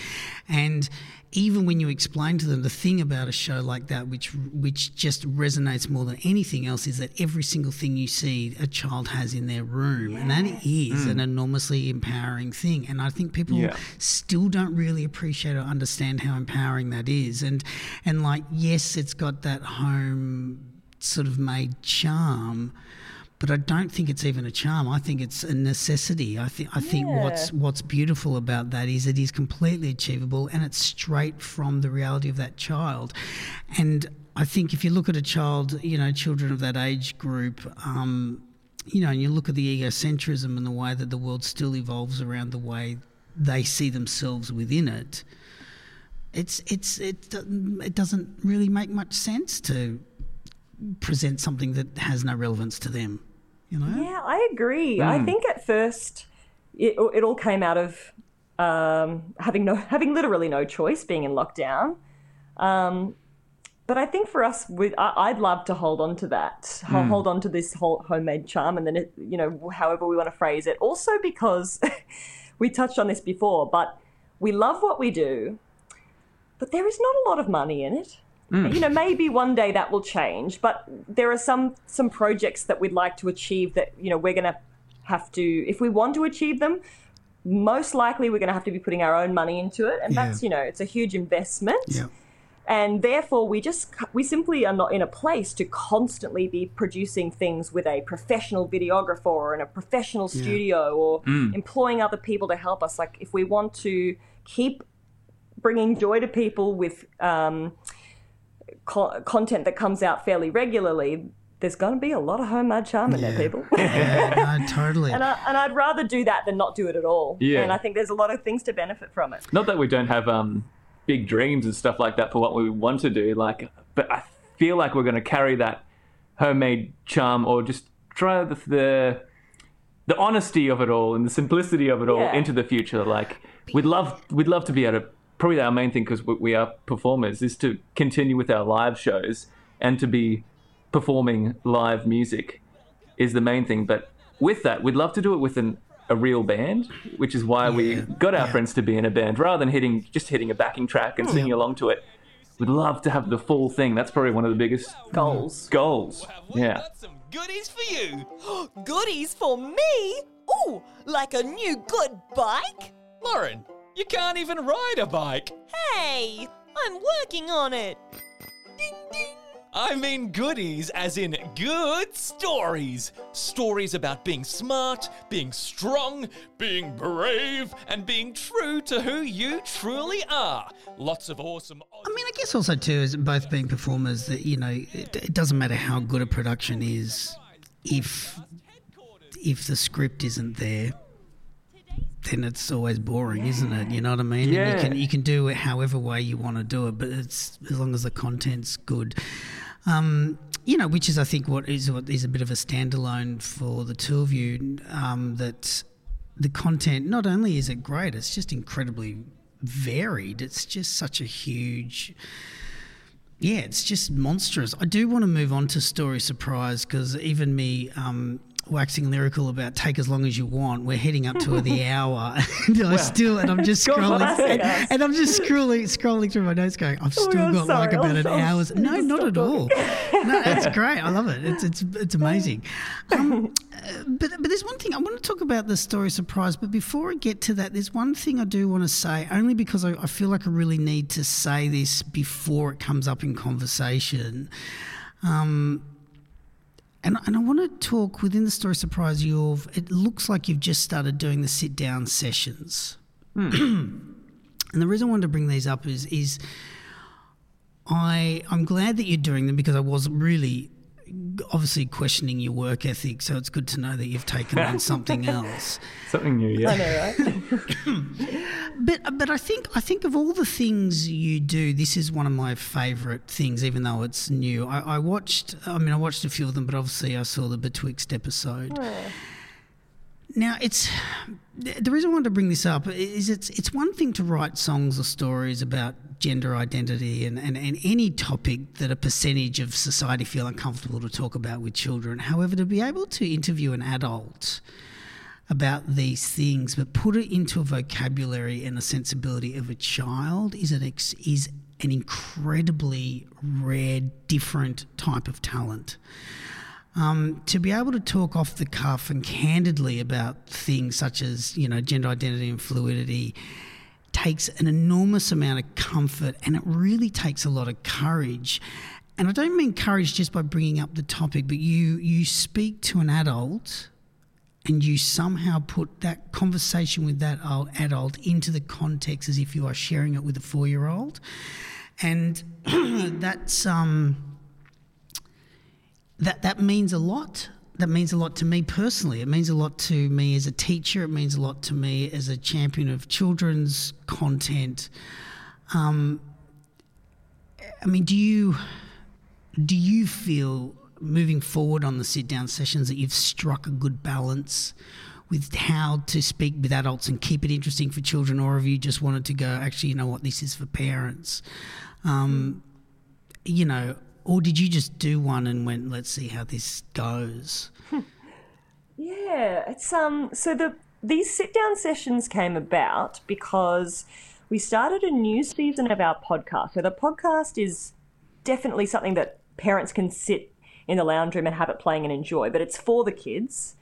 And even when you explain to them the thing about a show like that, which which just resonates more than anything else, is that every single thing you see a child has in their room, and that is an mm. enormously empowering thing. And I think people Yeah. still don't really appreciate or understand how empowering that is. And and like yes, it's got that home sort of made charm. But I don't think it's even a charm. I think it's a necessity. I think I think what's what's beautiful about that is it is completely achievable and it's straight from the reality of that child. And I think if you look at a child, you know, children of that age group, um, you know, and you look at the egocentrism and the way that the world still evolves around the way they see themselves within it, it's it's it it doesn't really make much sense to present something that has no relevance to them. You know? Yeah, I agree. I think at first it, it all came out of um, having no having literally no choice, being in lockdown. Um, but I think for us, with I, I'd love to hold on to that, ho- hold on to this whole homemade charm, and then it, you know, however we want to phrase it. Also because we touched on this before, but we love what we do, but there is not a lot of money in it. You know, maybe one day that will change, but there are some some projects that we'd like to achieve that you know we're going to have to if we want to achieve them. Most likely, we're going to have to be putting our own money into it, and Yeah. that's you know it's a huge investment Yeah. and therefore we just we simply are not in a place to constantly be producing things with a professional videographer or in a professional studio or employing other people to help us like if we want to keep bringing joy to people with um, co- content that comes out fairly regularly there's going to be a lot of homemade charm in there people Yeah, no, totally. and, I, and i'd rather do that than not do it at all Yeah. and i think there's a lot of things to benefit from it Not that we don't have um, big dreams and stuff like that for what we want to do, like, but I feel like we're going to carry that homemade charm or just try the, the the honesty of it all and the simplicity of it all Yeah. into the future. Like, we'd love we'd love to be able to. Probably our main thing because we, we are performers is to continue with our live shows and to be performing live music is the main thing. But with that, we'd love to do it with an, a real band, which is why we got our yeah. friends to be in a band rather than hitting just hitting a backing track and oh, singing along to it. We'd love to have the full thing. That's probably one of the biggest goals goals. Have Yeah. goodies for you? Goodies for me? Ooh, like a new good bike? Lauren, you can't even ride a bike. Hey, I'm working on it. Ding ding. I mean goodies as in good stories. Stories about being smart, being strong, being brave, and being true to who you truly are. Lots of awesome. I mean, I guess also too, as both being performers, that you know, it, it doesn't matter how good a production is, if if the script isn't there, then it's always boring, isn't it? You know what I mean? And Yeah. you can you can do it however way you want to do it, but it's as long as the content's good. Um, you know, which is I think what is what is a bit of a standalone for the two of you. Um, that the content not only is it great, it's just incredibly varied. It's just such a huge. Yeah, it's just monstrous. I do want to move on to story surprise because even me, um, waxing lyrical about take as long as you want. We're heading up to the hour, and I still, and I'm just scrolling, and, and I'm just scrolling, scrolling through my notes, going, I've still God, got like about an hour's. No, not at all. No, it's great. I love it. It's it's it's amazing. Um, uh, but but there's one thing I want to talk about the story surprise. But before I get to that, there's one thing I do want to say, only because I, I feel like I really need to say this before it comes up in conversation. Um, and, and I want to talk within the story surprise. You've it looks like you've just started doing the sit down sessions, hmm. and the reason I wanted to bring these up is is I I'm glad that you're doing them because I was really obviously questioning your work ethic. So it's good to know that you've taken on something else. Something new, yeah. I know, right? But but I think I think of all the things you do, this is one of my favourite things, even though it's new. I, I watched I mean I watched a few of them, but obviously I saw the Betwixt episode. Oh. Now it's the reason I wanted to bring this up is it's it's one thing to write songs or stories about gender identity and, and, and any topic that a percentage of society feel uncomfortable to talk about with children. However, to be able to interview an adult about these things, but put it into a vocabulary and a sensibility of a child is an ex- is an incredibly rare, different type of talent. Um, to be able to talk off the cuff and candidly about things such as you know gender identity and fluidity takes an enormous amount of comfort and it really takes a lot of courage. And I don't mean courage just by bringing up the topic, but you you speak to an adult and you somehow put that conversation with that old adult into the context as if you are sharing it with a four year old. And that's um that that means a lot. That means a lot to me personally. It means a lot to me as a teacher. It means a lot to me as a champion of children's content. Um, I mean, do you do you feel moving forward on the sit down sessions that you've struck a good balance with how to speak with adults and keep it interesting for children, or have you just wanted to go? Actually, you know what? This is for parents. Um, you know, or did you just do one and went, let's see how this goes? Yeah, it's um. So the these sit down sessions came about because we started a new season of our podcast. So the podcast is definitely something that parents can sit in the lounge room and have it playing and enjoy, but it's for the kids.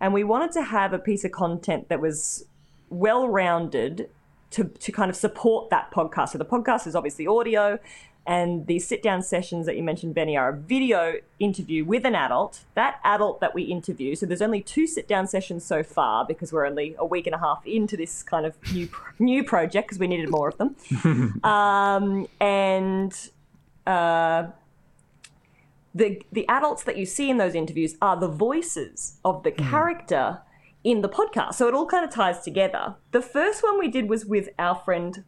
And we wanted to have a piece of content that was well rounded to, to kind of support that podcast. So the podcast is obviously audio, and the sit down sessions that you mentioned, Benny, are a video interview with an adult. That adult that we interview, so there's only two sit down sessions so far because we're only a week and a half into this kind of new new project because we needed more of them. um, and uh, the the adults that you see in those interviews are the voices of the character in the podcast. So it all kind of ties together. The first one we did was with our friend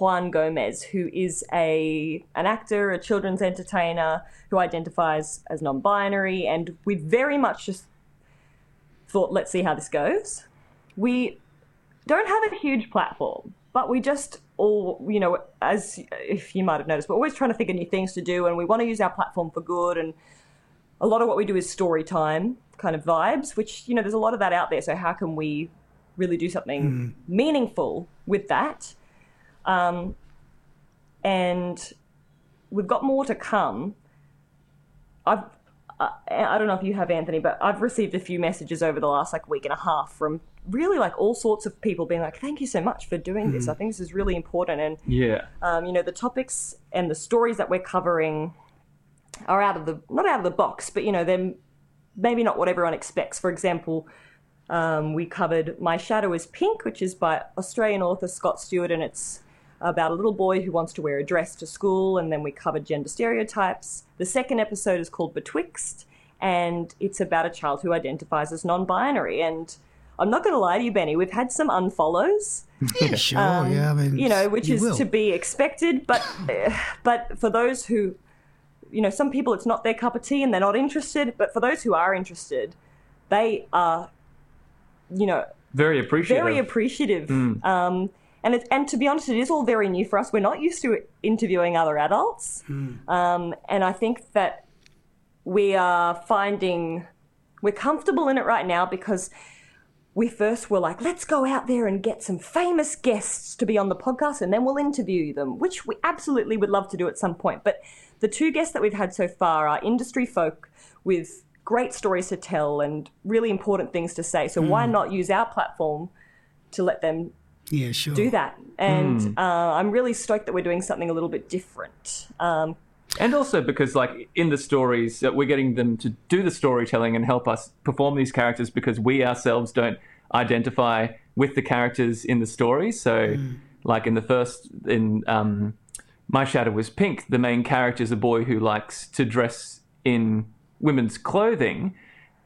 Juan Gomez, who is a an actor, a children's entertainer who identifies as non-binary, and we very much just thought, let's see how this goes. We don't have a huge platform, but we just all, you know, as if you might have noticed, we're always trying to think of new things to do, and we want to use our platform for good. And a lot of what we do is story time kind of vibes, which, you know, there's a lot of that out there. So, how can we really do something hmm. meaningful with that? Um, and we've got more to come. I've uh, I don't know if you have Anthony, but I've received a few messages over the last like week and a half from really like all sorts of people being like, "Thank you so much for doing this. I think this is really important." And Yeah. um, you know, the topics and the stories that we're covering are out of the not out of the box, but you know, they're maybe not what everyone expects. For example, um, we covered "My Shadow Is Pink," which is by Australian author Scott Stewart, and it's about a little boy who wants to wear a dress to school. And then we covered gender stereotypes. The second episode is called "Betwixt," and it's about a child who identifies as non-binary. And I'm not going to lie to you, Benny, we've had some unfollows Yeah, sure. yeah, I mean, Um, you know, which you is will. to be expected. But but for those who you know, some people it's not their cup of tea and they're not interested. But for those who are interested, they are, you know, Very appreciative. very appreciative. Um, and it's and to be honest, it is all very new for us. We're not used to interviewing other adults, um, and I think that we are finding we're comfortable in it right now because we first were like, let's go out there and get some famous guests to be on the podcast, and then we'll interview them, which we absolutely would love to do at some point. But the two guests that we've had so far are industry folk with great stories to tell and really important things to say. So why not use our platform to let them Yeah, sure. do that? And uh, I'm really stoked that we're doing something a little bit different. Um, And also because, like, in the stories, we're getting them to do the storytelling and help us perform these characters because we ourselves don't identify with the characters in the story. So, like in the first, in um, My Shadow was Pink, the main character is a boy who likes to dress in women's clothing.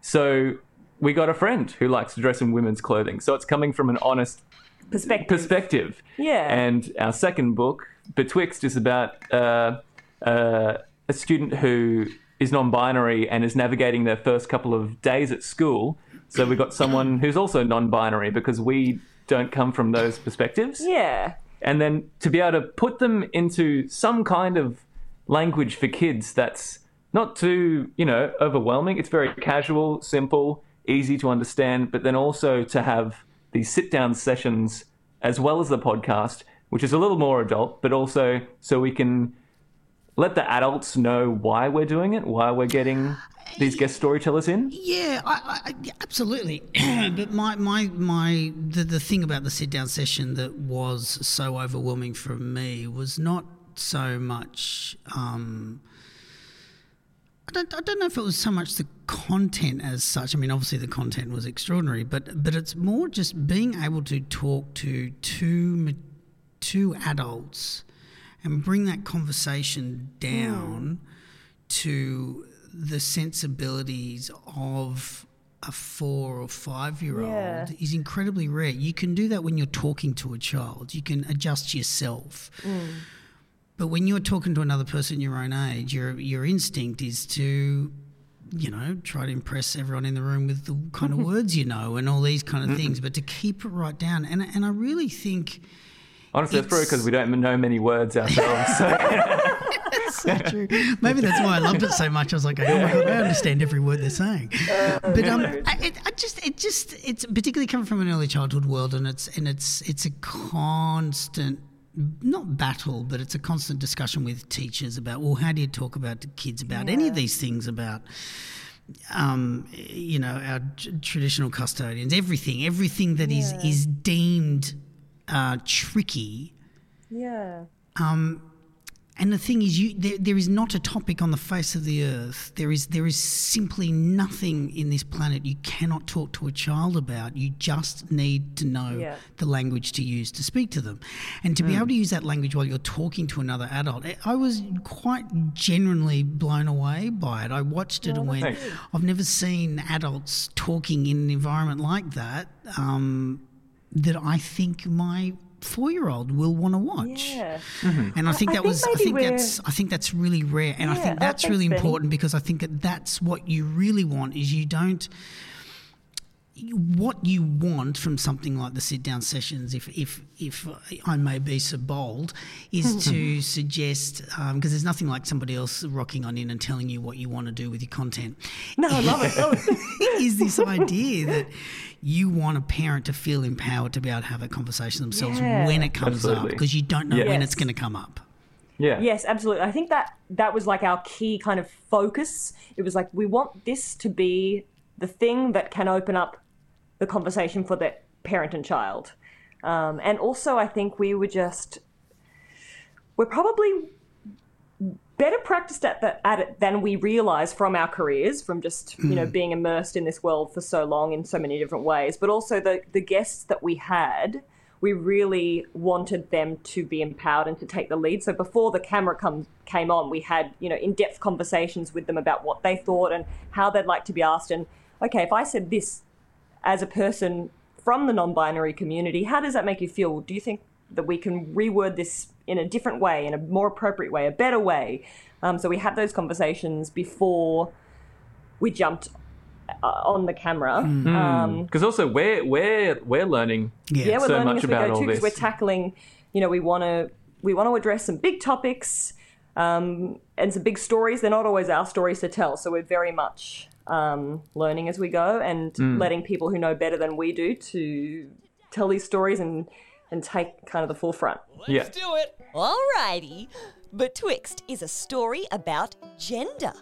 So, we got a friend who likes to dress in women's clothing. So, it's coming from an honest perspective. perspective. Yeah. And our second book, Betwixt, is about uh, uh, a student who is non-binary and is navigating their first couple of days at school. So we've got someone who's also non-binary because we don't come from those perspectives. yeah. And then to be able to put them into some kind of language for kids that's not too, you know, overwhelming. It's very casual, simple, easy to understand, but then also to have these sit down sessions as well as the podcast, which is a little more adult, but also so we can let the adults know why we're doing it, why we're getting these guest storytellers in. Yeah, I, I, absolutely. but my, my, my, the, the thing about the sit down session that was so overwhelming for me was not so much. Um, I don't, I don't know if it was so much the content as such. I mean, obviously the content was extraordinary, but but it's more just being able to talk to two two adults and bring that conversation down hmm. to the sensibilities of a four or five year old Yeah. is incredibly rare. You can do that when you're talking to a child. You can adjust yourself. Mm. But when you're talking to another person your own age, your your instinct is to, you know, try to impress everyone in the room with the kind of words you know and all these kind of things. But to keep it right down, and and I really think Honestly, that's probably because we don't know many words ourselves. So. that's so true. Maybe that's why I loved it so much. I was like, oh my god, I understand every word they're saying. But um, I, it, I just, it just, it's particularly coming from an early childhood world, and it's and it's it's a constant. Not battle, but it's a constant discussion with teachers about well, how do you talk about to kids about any of these things about um, you know, our tr- traditional custodians, everything, everything that is is deemed uh, tricky. Yeah. And the thing is, you there, there is not a topic on the face of the earth. There is there is simply nothing in this planet you cannot talk to a child about. You just need to know Yeah. the language to use to speak to them, and to be able to use that language while you're talking to another adult. I- I was quite genuinely blown away by it. I watched it and went, Thanks. I've never seen adults talking in an environment like that. Um, that I think my four-year-old will want to watch. Yeah. Mm-hmm. And I think I that think was I think we're- that's I think that's really rare and I think that's thanks, really Benny. important because I think that that's what you really want is you don't what you want from something like the sit down sessions, if if if I may be so bold, is hmm. to suggest um, because there's nothing like somebody else rocking on in and telling you what you want to do with your content. No, I love it. is this idea that you want a parent to feel empowered to be able to have a conversation themselves Yeah. when it comes up because you don't know when it's going to come up. Yeah. Yes, absolutely. I think that that was like our key kind of focus. It was like we want this to be the thing that can open up the conversation for the parent and child. Um, and also, I think we were just we're probably better practiced at, the, at it than we realize from our careers, from just you know being immersed in this world for so long in so many different ways. But also the the guests that we had, we really wanted them to be empowered and to take the lead. So before the camera come, came on, we had you know in depth conversations with them about what they thought and how they'd like to be asked. And okay, if I said this as a person from the non-binary community, how does that make you feel? Do you think that we can reword this in a different way, in a more appropriate way, a better way. Um, so we had those conversations before we jumped uh, on the camera. Hmm. Um, Because also we're we're we're learning Yeah. yeah, we're so learning much as we about go too, because we're tackling. You know, we want to we want to address some big topics um, and some big stories. They're not always our stories to tell, so we're very much um, learning as we go and Hmm. letting people who know better than we do to tell these stories and and take kind of the forefront. yeah. Let's do it. Alrighty. Betwixt is a story about gender.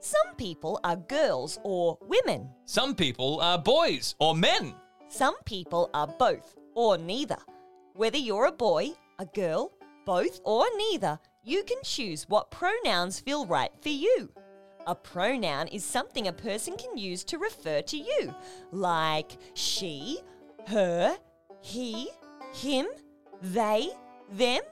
Some people are girls or women. Some people are boys or men. Some people are both or neither. Whether you're a boy, a girl, both or neither, you can choose what pronouns feel right for you. A pronoun is something a person can use to refer to you, like she, her, he, him, they, them,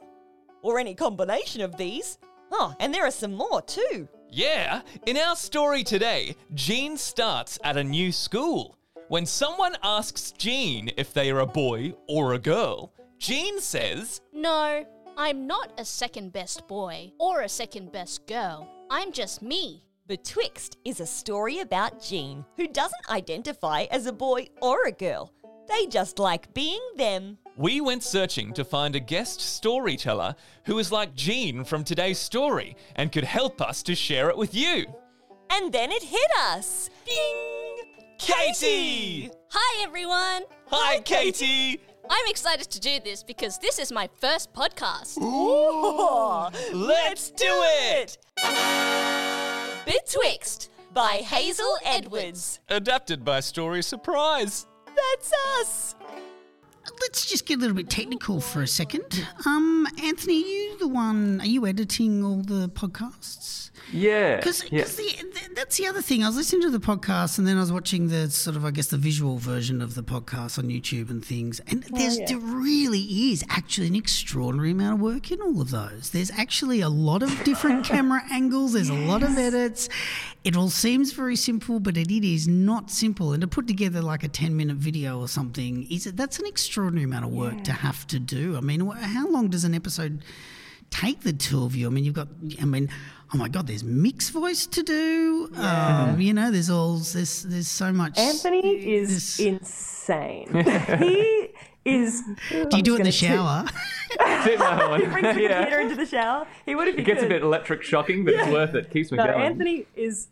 or any combination of these. Oh, and there are some more too. Yeah, in our story today, Jean starts at a new school. When someone asks Jean if they are a boy or a girl, Jean says, No, I'm not a second best boy or a second best girl. I'm just me. Betwixt is a story about Jean, who doesn't identify as a boy or a girl. They just like being them. We went searching to find a guest storyteller who is like Jean from today's story and could help us to share it with you. And then it hit us. Ding! Katie! Hi, everyone. Hi, Katie! I'm excited to do this because this is my first podcast. Ooh, Let's do it! Betwixt by Hazel Edwards. Adapted by Story Surprise. That's us. Let's just get a little bit technical for a second. Um, Anthony, are you the one? Are you editing all the podcasts? Yeah. Because yeah. that's the other thing. I was listening to the podcast and then I was watching the sort of, I guess, the visual version of the podcast on YouTube and things. And oh, there's, there really is actually an extraordinary amount of work in all of those. There's actually a lot of different camera angles, there's a lot of edits. It all seems very simple, but it, it is not simple. And to put together like a 10 minute video or something, is it, that's an extraordinary amount of work to have to do. I mean, how long does an episode take the two of you? I mean, you've got, I mean, oh my God, there's mixed voice to do. Um, you know, there's all, there's, there's so much. Anthony is this- insane. he is. Do you do it in the shower? Sit down. He brings the yeah. computer into the shower. He would if he It gets a bit electric shocking, but it's worth it. Keeps me No, going. Anthony is.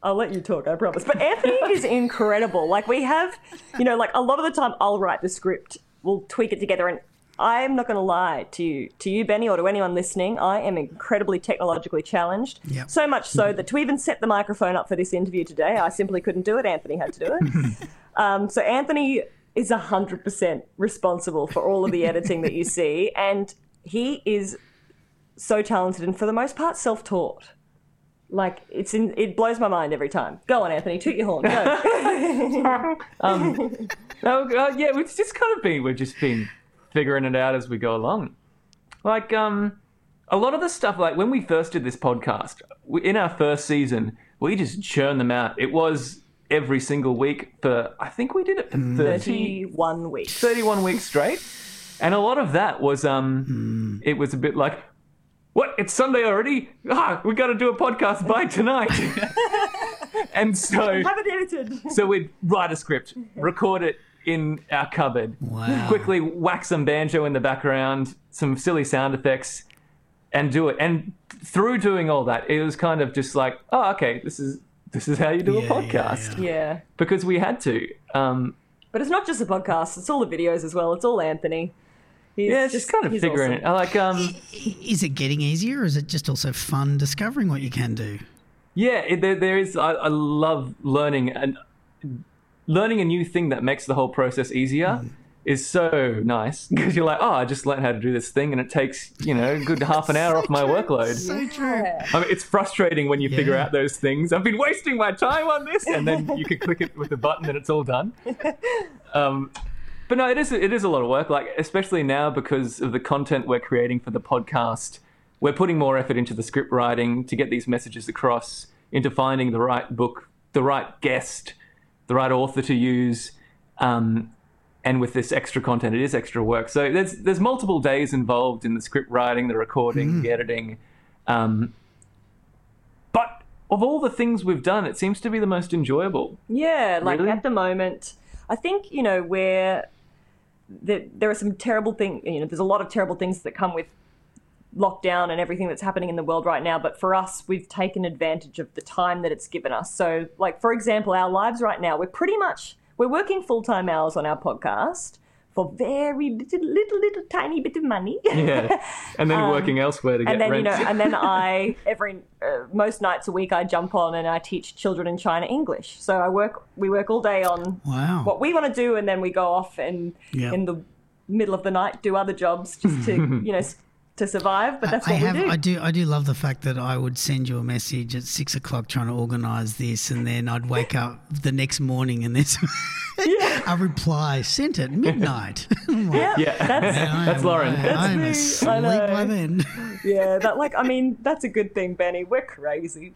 I'll let you talk, I promise. But Anthony is incredible. Like we have, you know, like a lot of the time I'll write the script, we'll tweak it together, and I'm not going to lie to you, to you, Benny, or to anyone listening. I am incredibly technologically challenged. Yep. So much so that to even set the microphone up for this interview today, I simply couldn't do it. Anthony had to do it. um, so Anthony is 100% responsible for all of the editing that you see, and he is so talented and for the most part self-taught. Like it's in, it blows my mind every time. Go on, Anthony, toot your horn. Go. No, uh, yeah, we've just kind of been we've just been figuring it out as we go along. Like um, a lot of the stuff, like when we first did this podcast we, in our first season, we just churned them out. It was every single week for I think we did it for 30, Thirty-one weeks. 31 weeks straight, and a lot of that was um, it was a bit like. What? It's Sunday already? Ah, we got to do a podcast by tonight. and so Have it edited. so we'd write a script, record it in our cupboard, Wow. quickly whack some banjo in the background, some silly sound effects, and do it. And through doing all that, it was kind of just like, oh, okay, this is this is how you do a Yeah, yeah, podcast Yeah, because we had to. Um, but it's not just a podcast; it's all the videos as well. It's all Anthony. He's yeah, it's just kind of he's figuring awesome. it. I like, um, Is it getting easier or is it just also fun discovering what you can do? yeah, it, there, there is. I, I love learning and learning a new thing that makes the whole process easier. Is so nice because you're like, oh, I just learned how to do this thing, and it takes you know a good half an hour off my workload. So true. I mean, it's frustrating when you figure out those things. I've been wasting my time on this, and then you can click it with a button, and it's all done. Um, but no, it is it is a lot of work. Like especially now because of the content we're creating for the podcast, we're putting more effort into the script writing to get these messages across, into finding the right book, the right guest, the right author to use. Um, and with this extra content, it is extra work. So there's there's multiple days involved in the script writing, the recording, the editing. Um, but of all the things we've done, it seems to be the most enjoyable. Yeah, like Really? at the moment, I think you know where there, there are some terrible things. You know, there's a lot of terrible things that come with lockdown and everything that's happening in the world right now. But for us, we've taken advantage of the time that it's given us. So, like for example, our lives right now, we're pretty much we're working full time hours on our podcast for very little, little, little tiny bit of money. Yeah, and then working elsewhere to get Um, and then rent. you know, and then I every uh, most nights a week I jump on and I teach children in China English. So I work, we work all day on Wow. what we want to do, and then we go off and Yeah. in the middle of the night do other jobs just to you know s- to survive. But that's I what have, we do. I do, I do love the fact that I would send you a message at six o'clock trying to organise this, and then I'd wake up the next morning and there's a reply sent at midnight. Like, yeah, yeah, that's that's Lauren. I, am me. I asleep know. by then. yeah. That like I mean that's a good thing, Benny. We're crazy.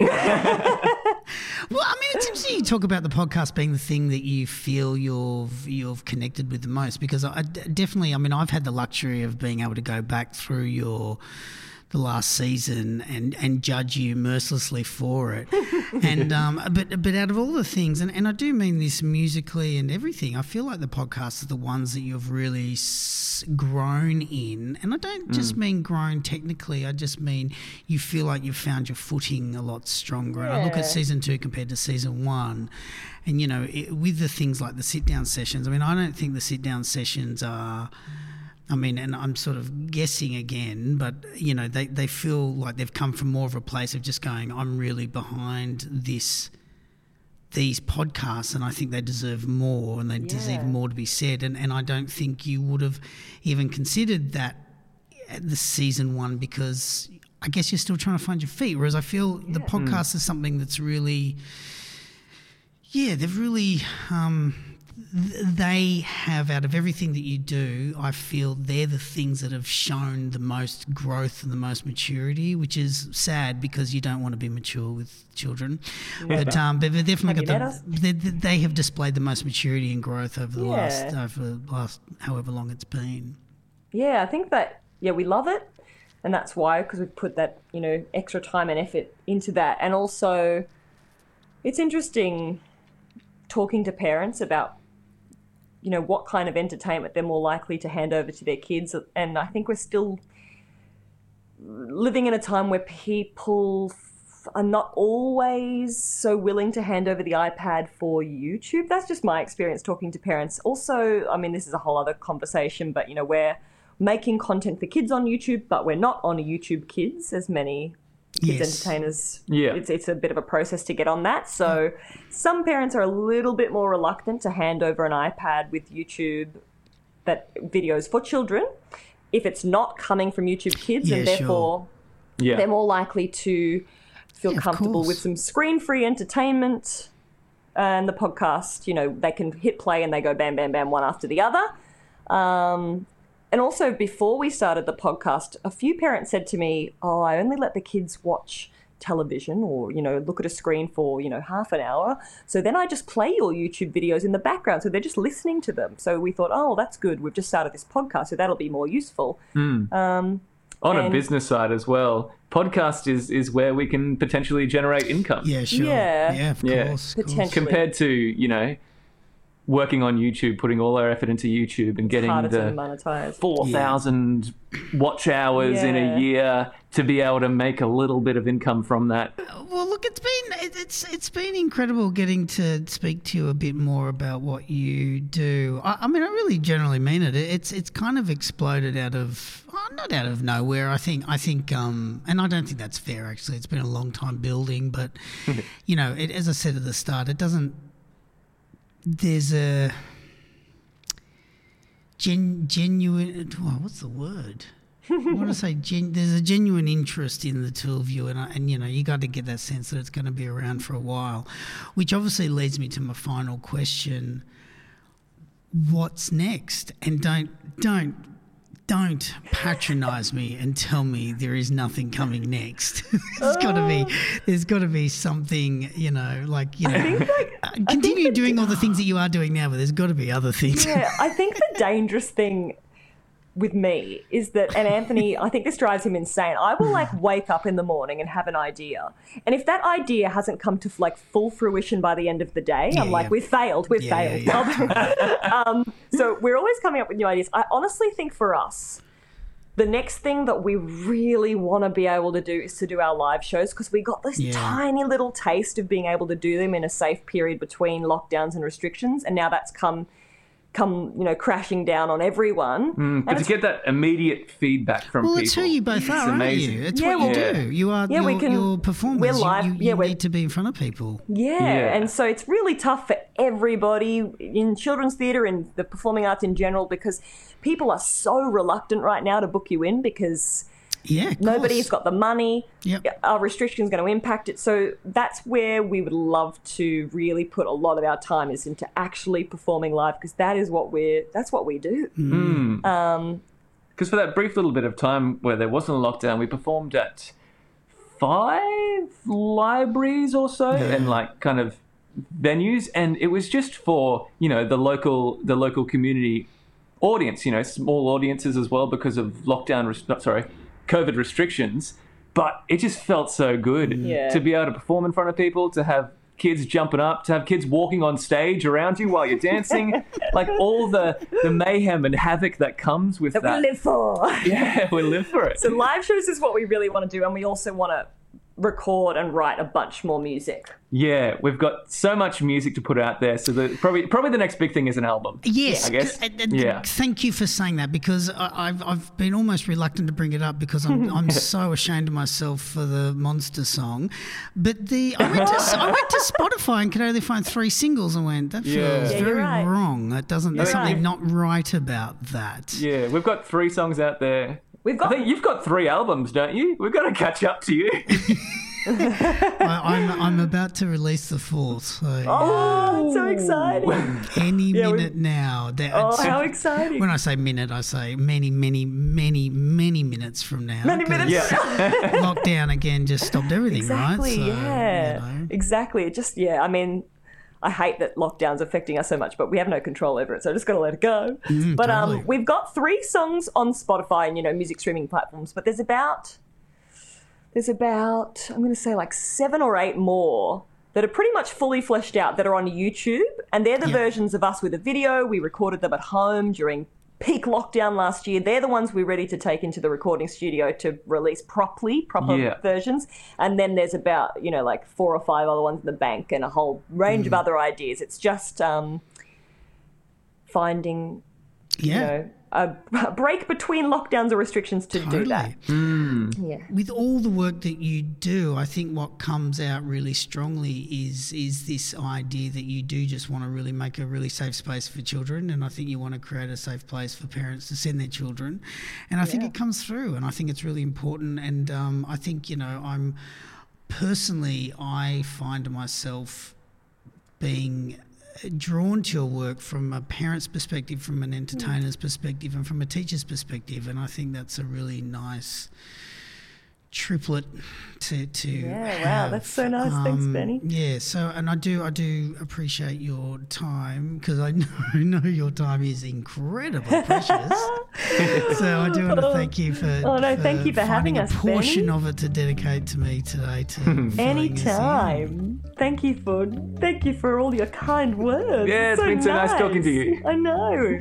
Well, I mean, it's interesting you talk about the podcast being the thing that you feel you've you've connected with the most because I d- definitely, I mean, I've had the luxury of being able to go back through your the last season and and judge you mercilessly for it. and um, but but out of all the things, and, and I do mean this musically and everything, I feel like the podcasts are the ones that you've really s- grown in, and I don't just mean grown technically. I just mean you feel like you've found your footing a lot stronger. And I look at season two compared to season one, and you know, it, with the things like the sit down sessions. I mean, I don't think the sit down sessions are. I mean, and I'm sort of guessing again, but you know, they, they feel like they've come from more of a place of just going, I'm really behind this these podcasts and I think they deserve more and they deserve more to be said. And and I don't think you would have even considered that at the season one because I guess you're still trying to find your feet. Whereas I feel the podcast is something that's really yeah, they've really um, th- they have out of everything that you do. I feel they're the things that have shown the most growth and the most maturity, which is sad because you don't want to be mature with children. But um, but definitely got the they, they- have displayed the most maturity and growth over the last Yeah. over the last however long it's been. yeah, I think that yeah we love it, and that's why because we've put that you know extra time and effort into that, and also it's interesting talking to parents about you know what kind of entertainment they're more likely to hand over to their kids. And i think we're still living in a time where people are not always so willing to hand over the ipad for youtube. That's just my experience talking to parents. Also i mean this is a whole other conversation but you know we're making content for kids on youtube but we're not on youtube kids as many kids Yes. entertainers Yeah. it's, it's a bit of a process to get on that so some parents are a little bit more reluctant to hand over an ipad with youtube that videos for children if it's not coming from youtube kids Yeah, and sure. therefore yeah, they're more likely to feel Yeah, comfortable with some screen free entertainment and the podcast you know they can hit play and they go bam bam bam one after the other um, and also before we started the podcast a few parents said to me oh i only let the kids watch television or you know look at a screen for you know half an hour so then i just play your youtube videos in the background so they're just listening to them so we thought oh that's good we've just started this podcast so that'll be more useful um, on a business side as well. Podcast is is where we can potentially generate income. Yeah, sure. Yeah. yeah, of Yeah. course. course. Potentially. compared to you know working on YouTube, putting all our effort into YouTube and getting harder the monetize four thousand watch hours in a year to be able to make a little bit of income from that. Well, look, it's been it's it's been incredible getting to speak to you a bit more about what you do. I, I mean, I really generally mean it. It's it's kind of exploded out of oh, not out of nowhere. I think I think um, and I don't think that's fair. Actually, it's been a long time building, but you know, it, as I said at the start, it doesn't. There's a gen, genuine. what's the word? I want to say gen, there's a genuine interest in the two of you, and I, and you know you got to get that sense that it's going to be around for a while, which obviously leads me to my final question: What's next? And don't don't don't patronize me and tell me there is nothing coming next. there's got to be, there's got to be something, you know, like you know, uh, continue doing all the things that you are doing now, but there's got to be other things. Yeah, I think the dangerous thing with me is that, and Anthony, I think this drives him insane. I will like wake up in the morning and have an idea, and if that idea hasn't come to like full fruition by the end of the day, I'm like, yeah. we've failed, we've Yeah, failed. yeah, um, so we're always coming up with new ideas. I honestly think for us. The next thing that we really want to be able to do is to do our live shows because we got this Yeah. tiny little taste of being able to do them in a safe period between lockdowns and restrictions, and now that's come come you know crashing down on everyone. Mm, and But to get that immediate feedback from Well, people. it's who you both are, it's aren't amazing. you? It's Yeah, what you well- do. You are. Yeah, you're, we can- you're performers. we're live- You, you yeah, we're- need to be in front of people. Yeah, Yeah. and so it's really tough for everybody in children's theatre and the performing arts in general because people are so reluctant right now to book you in because Yeah, of nobody's course. got the money. Yep. Our restrictions going to impact it. So that's where we would love to really put a lot of our time is into actually performing live because that is what we're that's what we do. Mm. Hmm. Um, because for that brief little bit of time where there wasn't a lockdown, we performed at five libraries or so, and like kind of venues, and it was just for you know the local the local community audience, you know, small audiences as well because of lockdown. Res- sorry, COVID restrictions. But it just felt so good Yeah. to be able to perform in front of people, to have kids jumping up, to have kids walking on stage around you while you're dancing, like all the the mayhem and havoc that comes with That that. we live for. Yeah, we live for it. So live shows is what we really want to do, and we also want to record and write a bunch more music. yeah, we've got so much music to put out there. So the, probably probably the next big thing is an album. Yes, I guess. Yeah. Thank you for saying that because I, I've I've been almost reluctant to bring it up because I'm I'm so ashamed of myself for the monster song, but the I went to I went to Spotify and could only find three singles and went that feels Yeah. Yeah, very right. wrong. That doesn't. There's You're something right. not right about that. Yeah, we've got three songs out there. We've I think you've got three albums, don't you? We've got to catch up to you. I, I'm I'm about to release the fourth. So oh, it's so exciting! any we- minute now. That, Oh, it's- how exciting! When I say minute, I say many, many, many, many minutes from now. Many 'cause minutes. Yeah. Lockdown again just stopped everything, exactly. right? So, yeah. you know. Exactly. It just yeah. I mean. I hate that lockdown's affecting us so much, but we have no control over it, so I'm just got to let it go. but totally. um, we've got three songs on Spotify and you know music streaming platforms, but there's about there's about I'm going to say like seven or eight more that are pretty much fully fleshed out that are on YouTube, and they're the Yeah. versions of us with a video. We recorded them at home during peak lockdown last year. They're the ones we're ready to take into the recording studio to release properly, proper Yeah. versions. And then there's about you know like four or five other ones in the bank and a whole range Mm. of other ideas. It's just um, finding Yeah. you know a, break between lockdowns or restrictions to do that. Totally. Yeah. With all the work that you do, I think what comes out really strongly is is this idea that you do just want to really make a really safe space for children, and I think you want to create a safe place for parents to send their children, and I think it comes through, and I think it's really important, and um, I think you know I'm personally I find myself being drawn to your work from a parent's perspective, from an entertainer's hmm. perspective, and from a teacher's perspective, and I think that's a really nice triplet to to Yeah, wow, that's so nice. Thanks, Um, Benny. Yeah, so and I do I do appreciate your time because I know, know your time is incredibly precious. so I do want to thank you for Oh, no, thank you for having finding us, a portion Benny. of it to dedicate to me today. To filling us in. Anytime. Thank you for thank you for all your kind words. Yeah, it's been so nice talking to you. I know.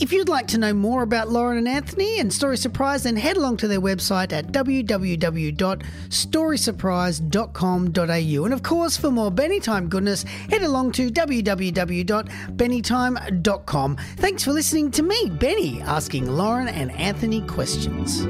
If you'd like to know more about Lauren and Anthony and Story Surprise, then head along to their website at www.storysurprise.com.au. And of course, for more Bennytime goodness, head along to www.bennytime.com. Thanks for listening to me, Benny, asking Lauren and Anthony questions.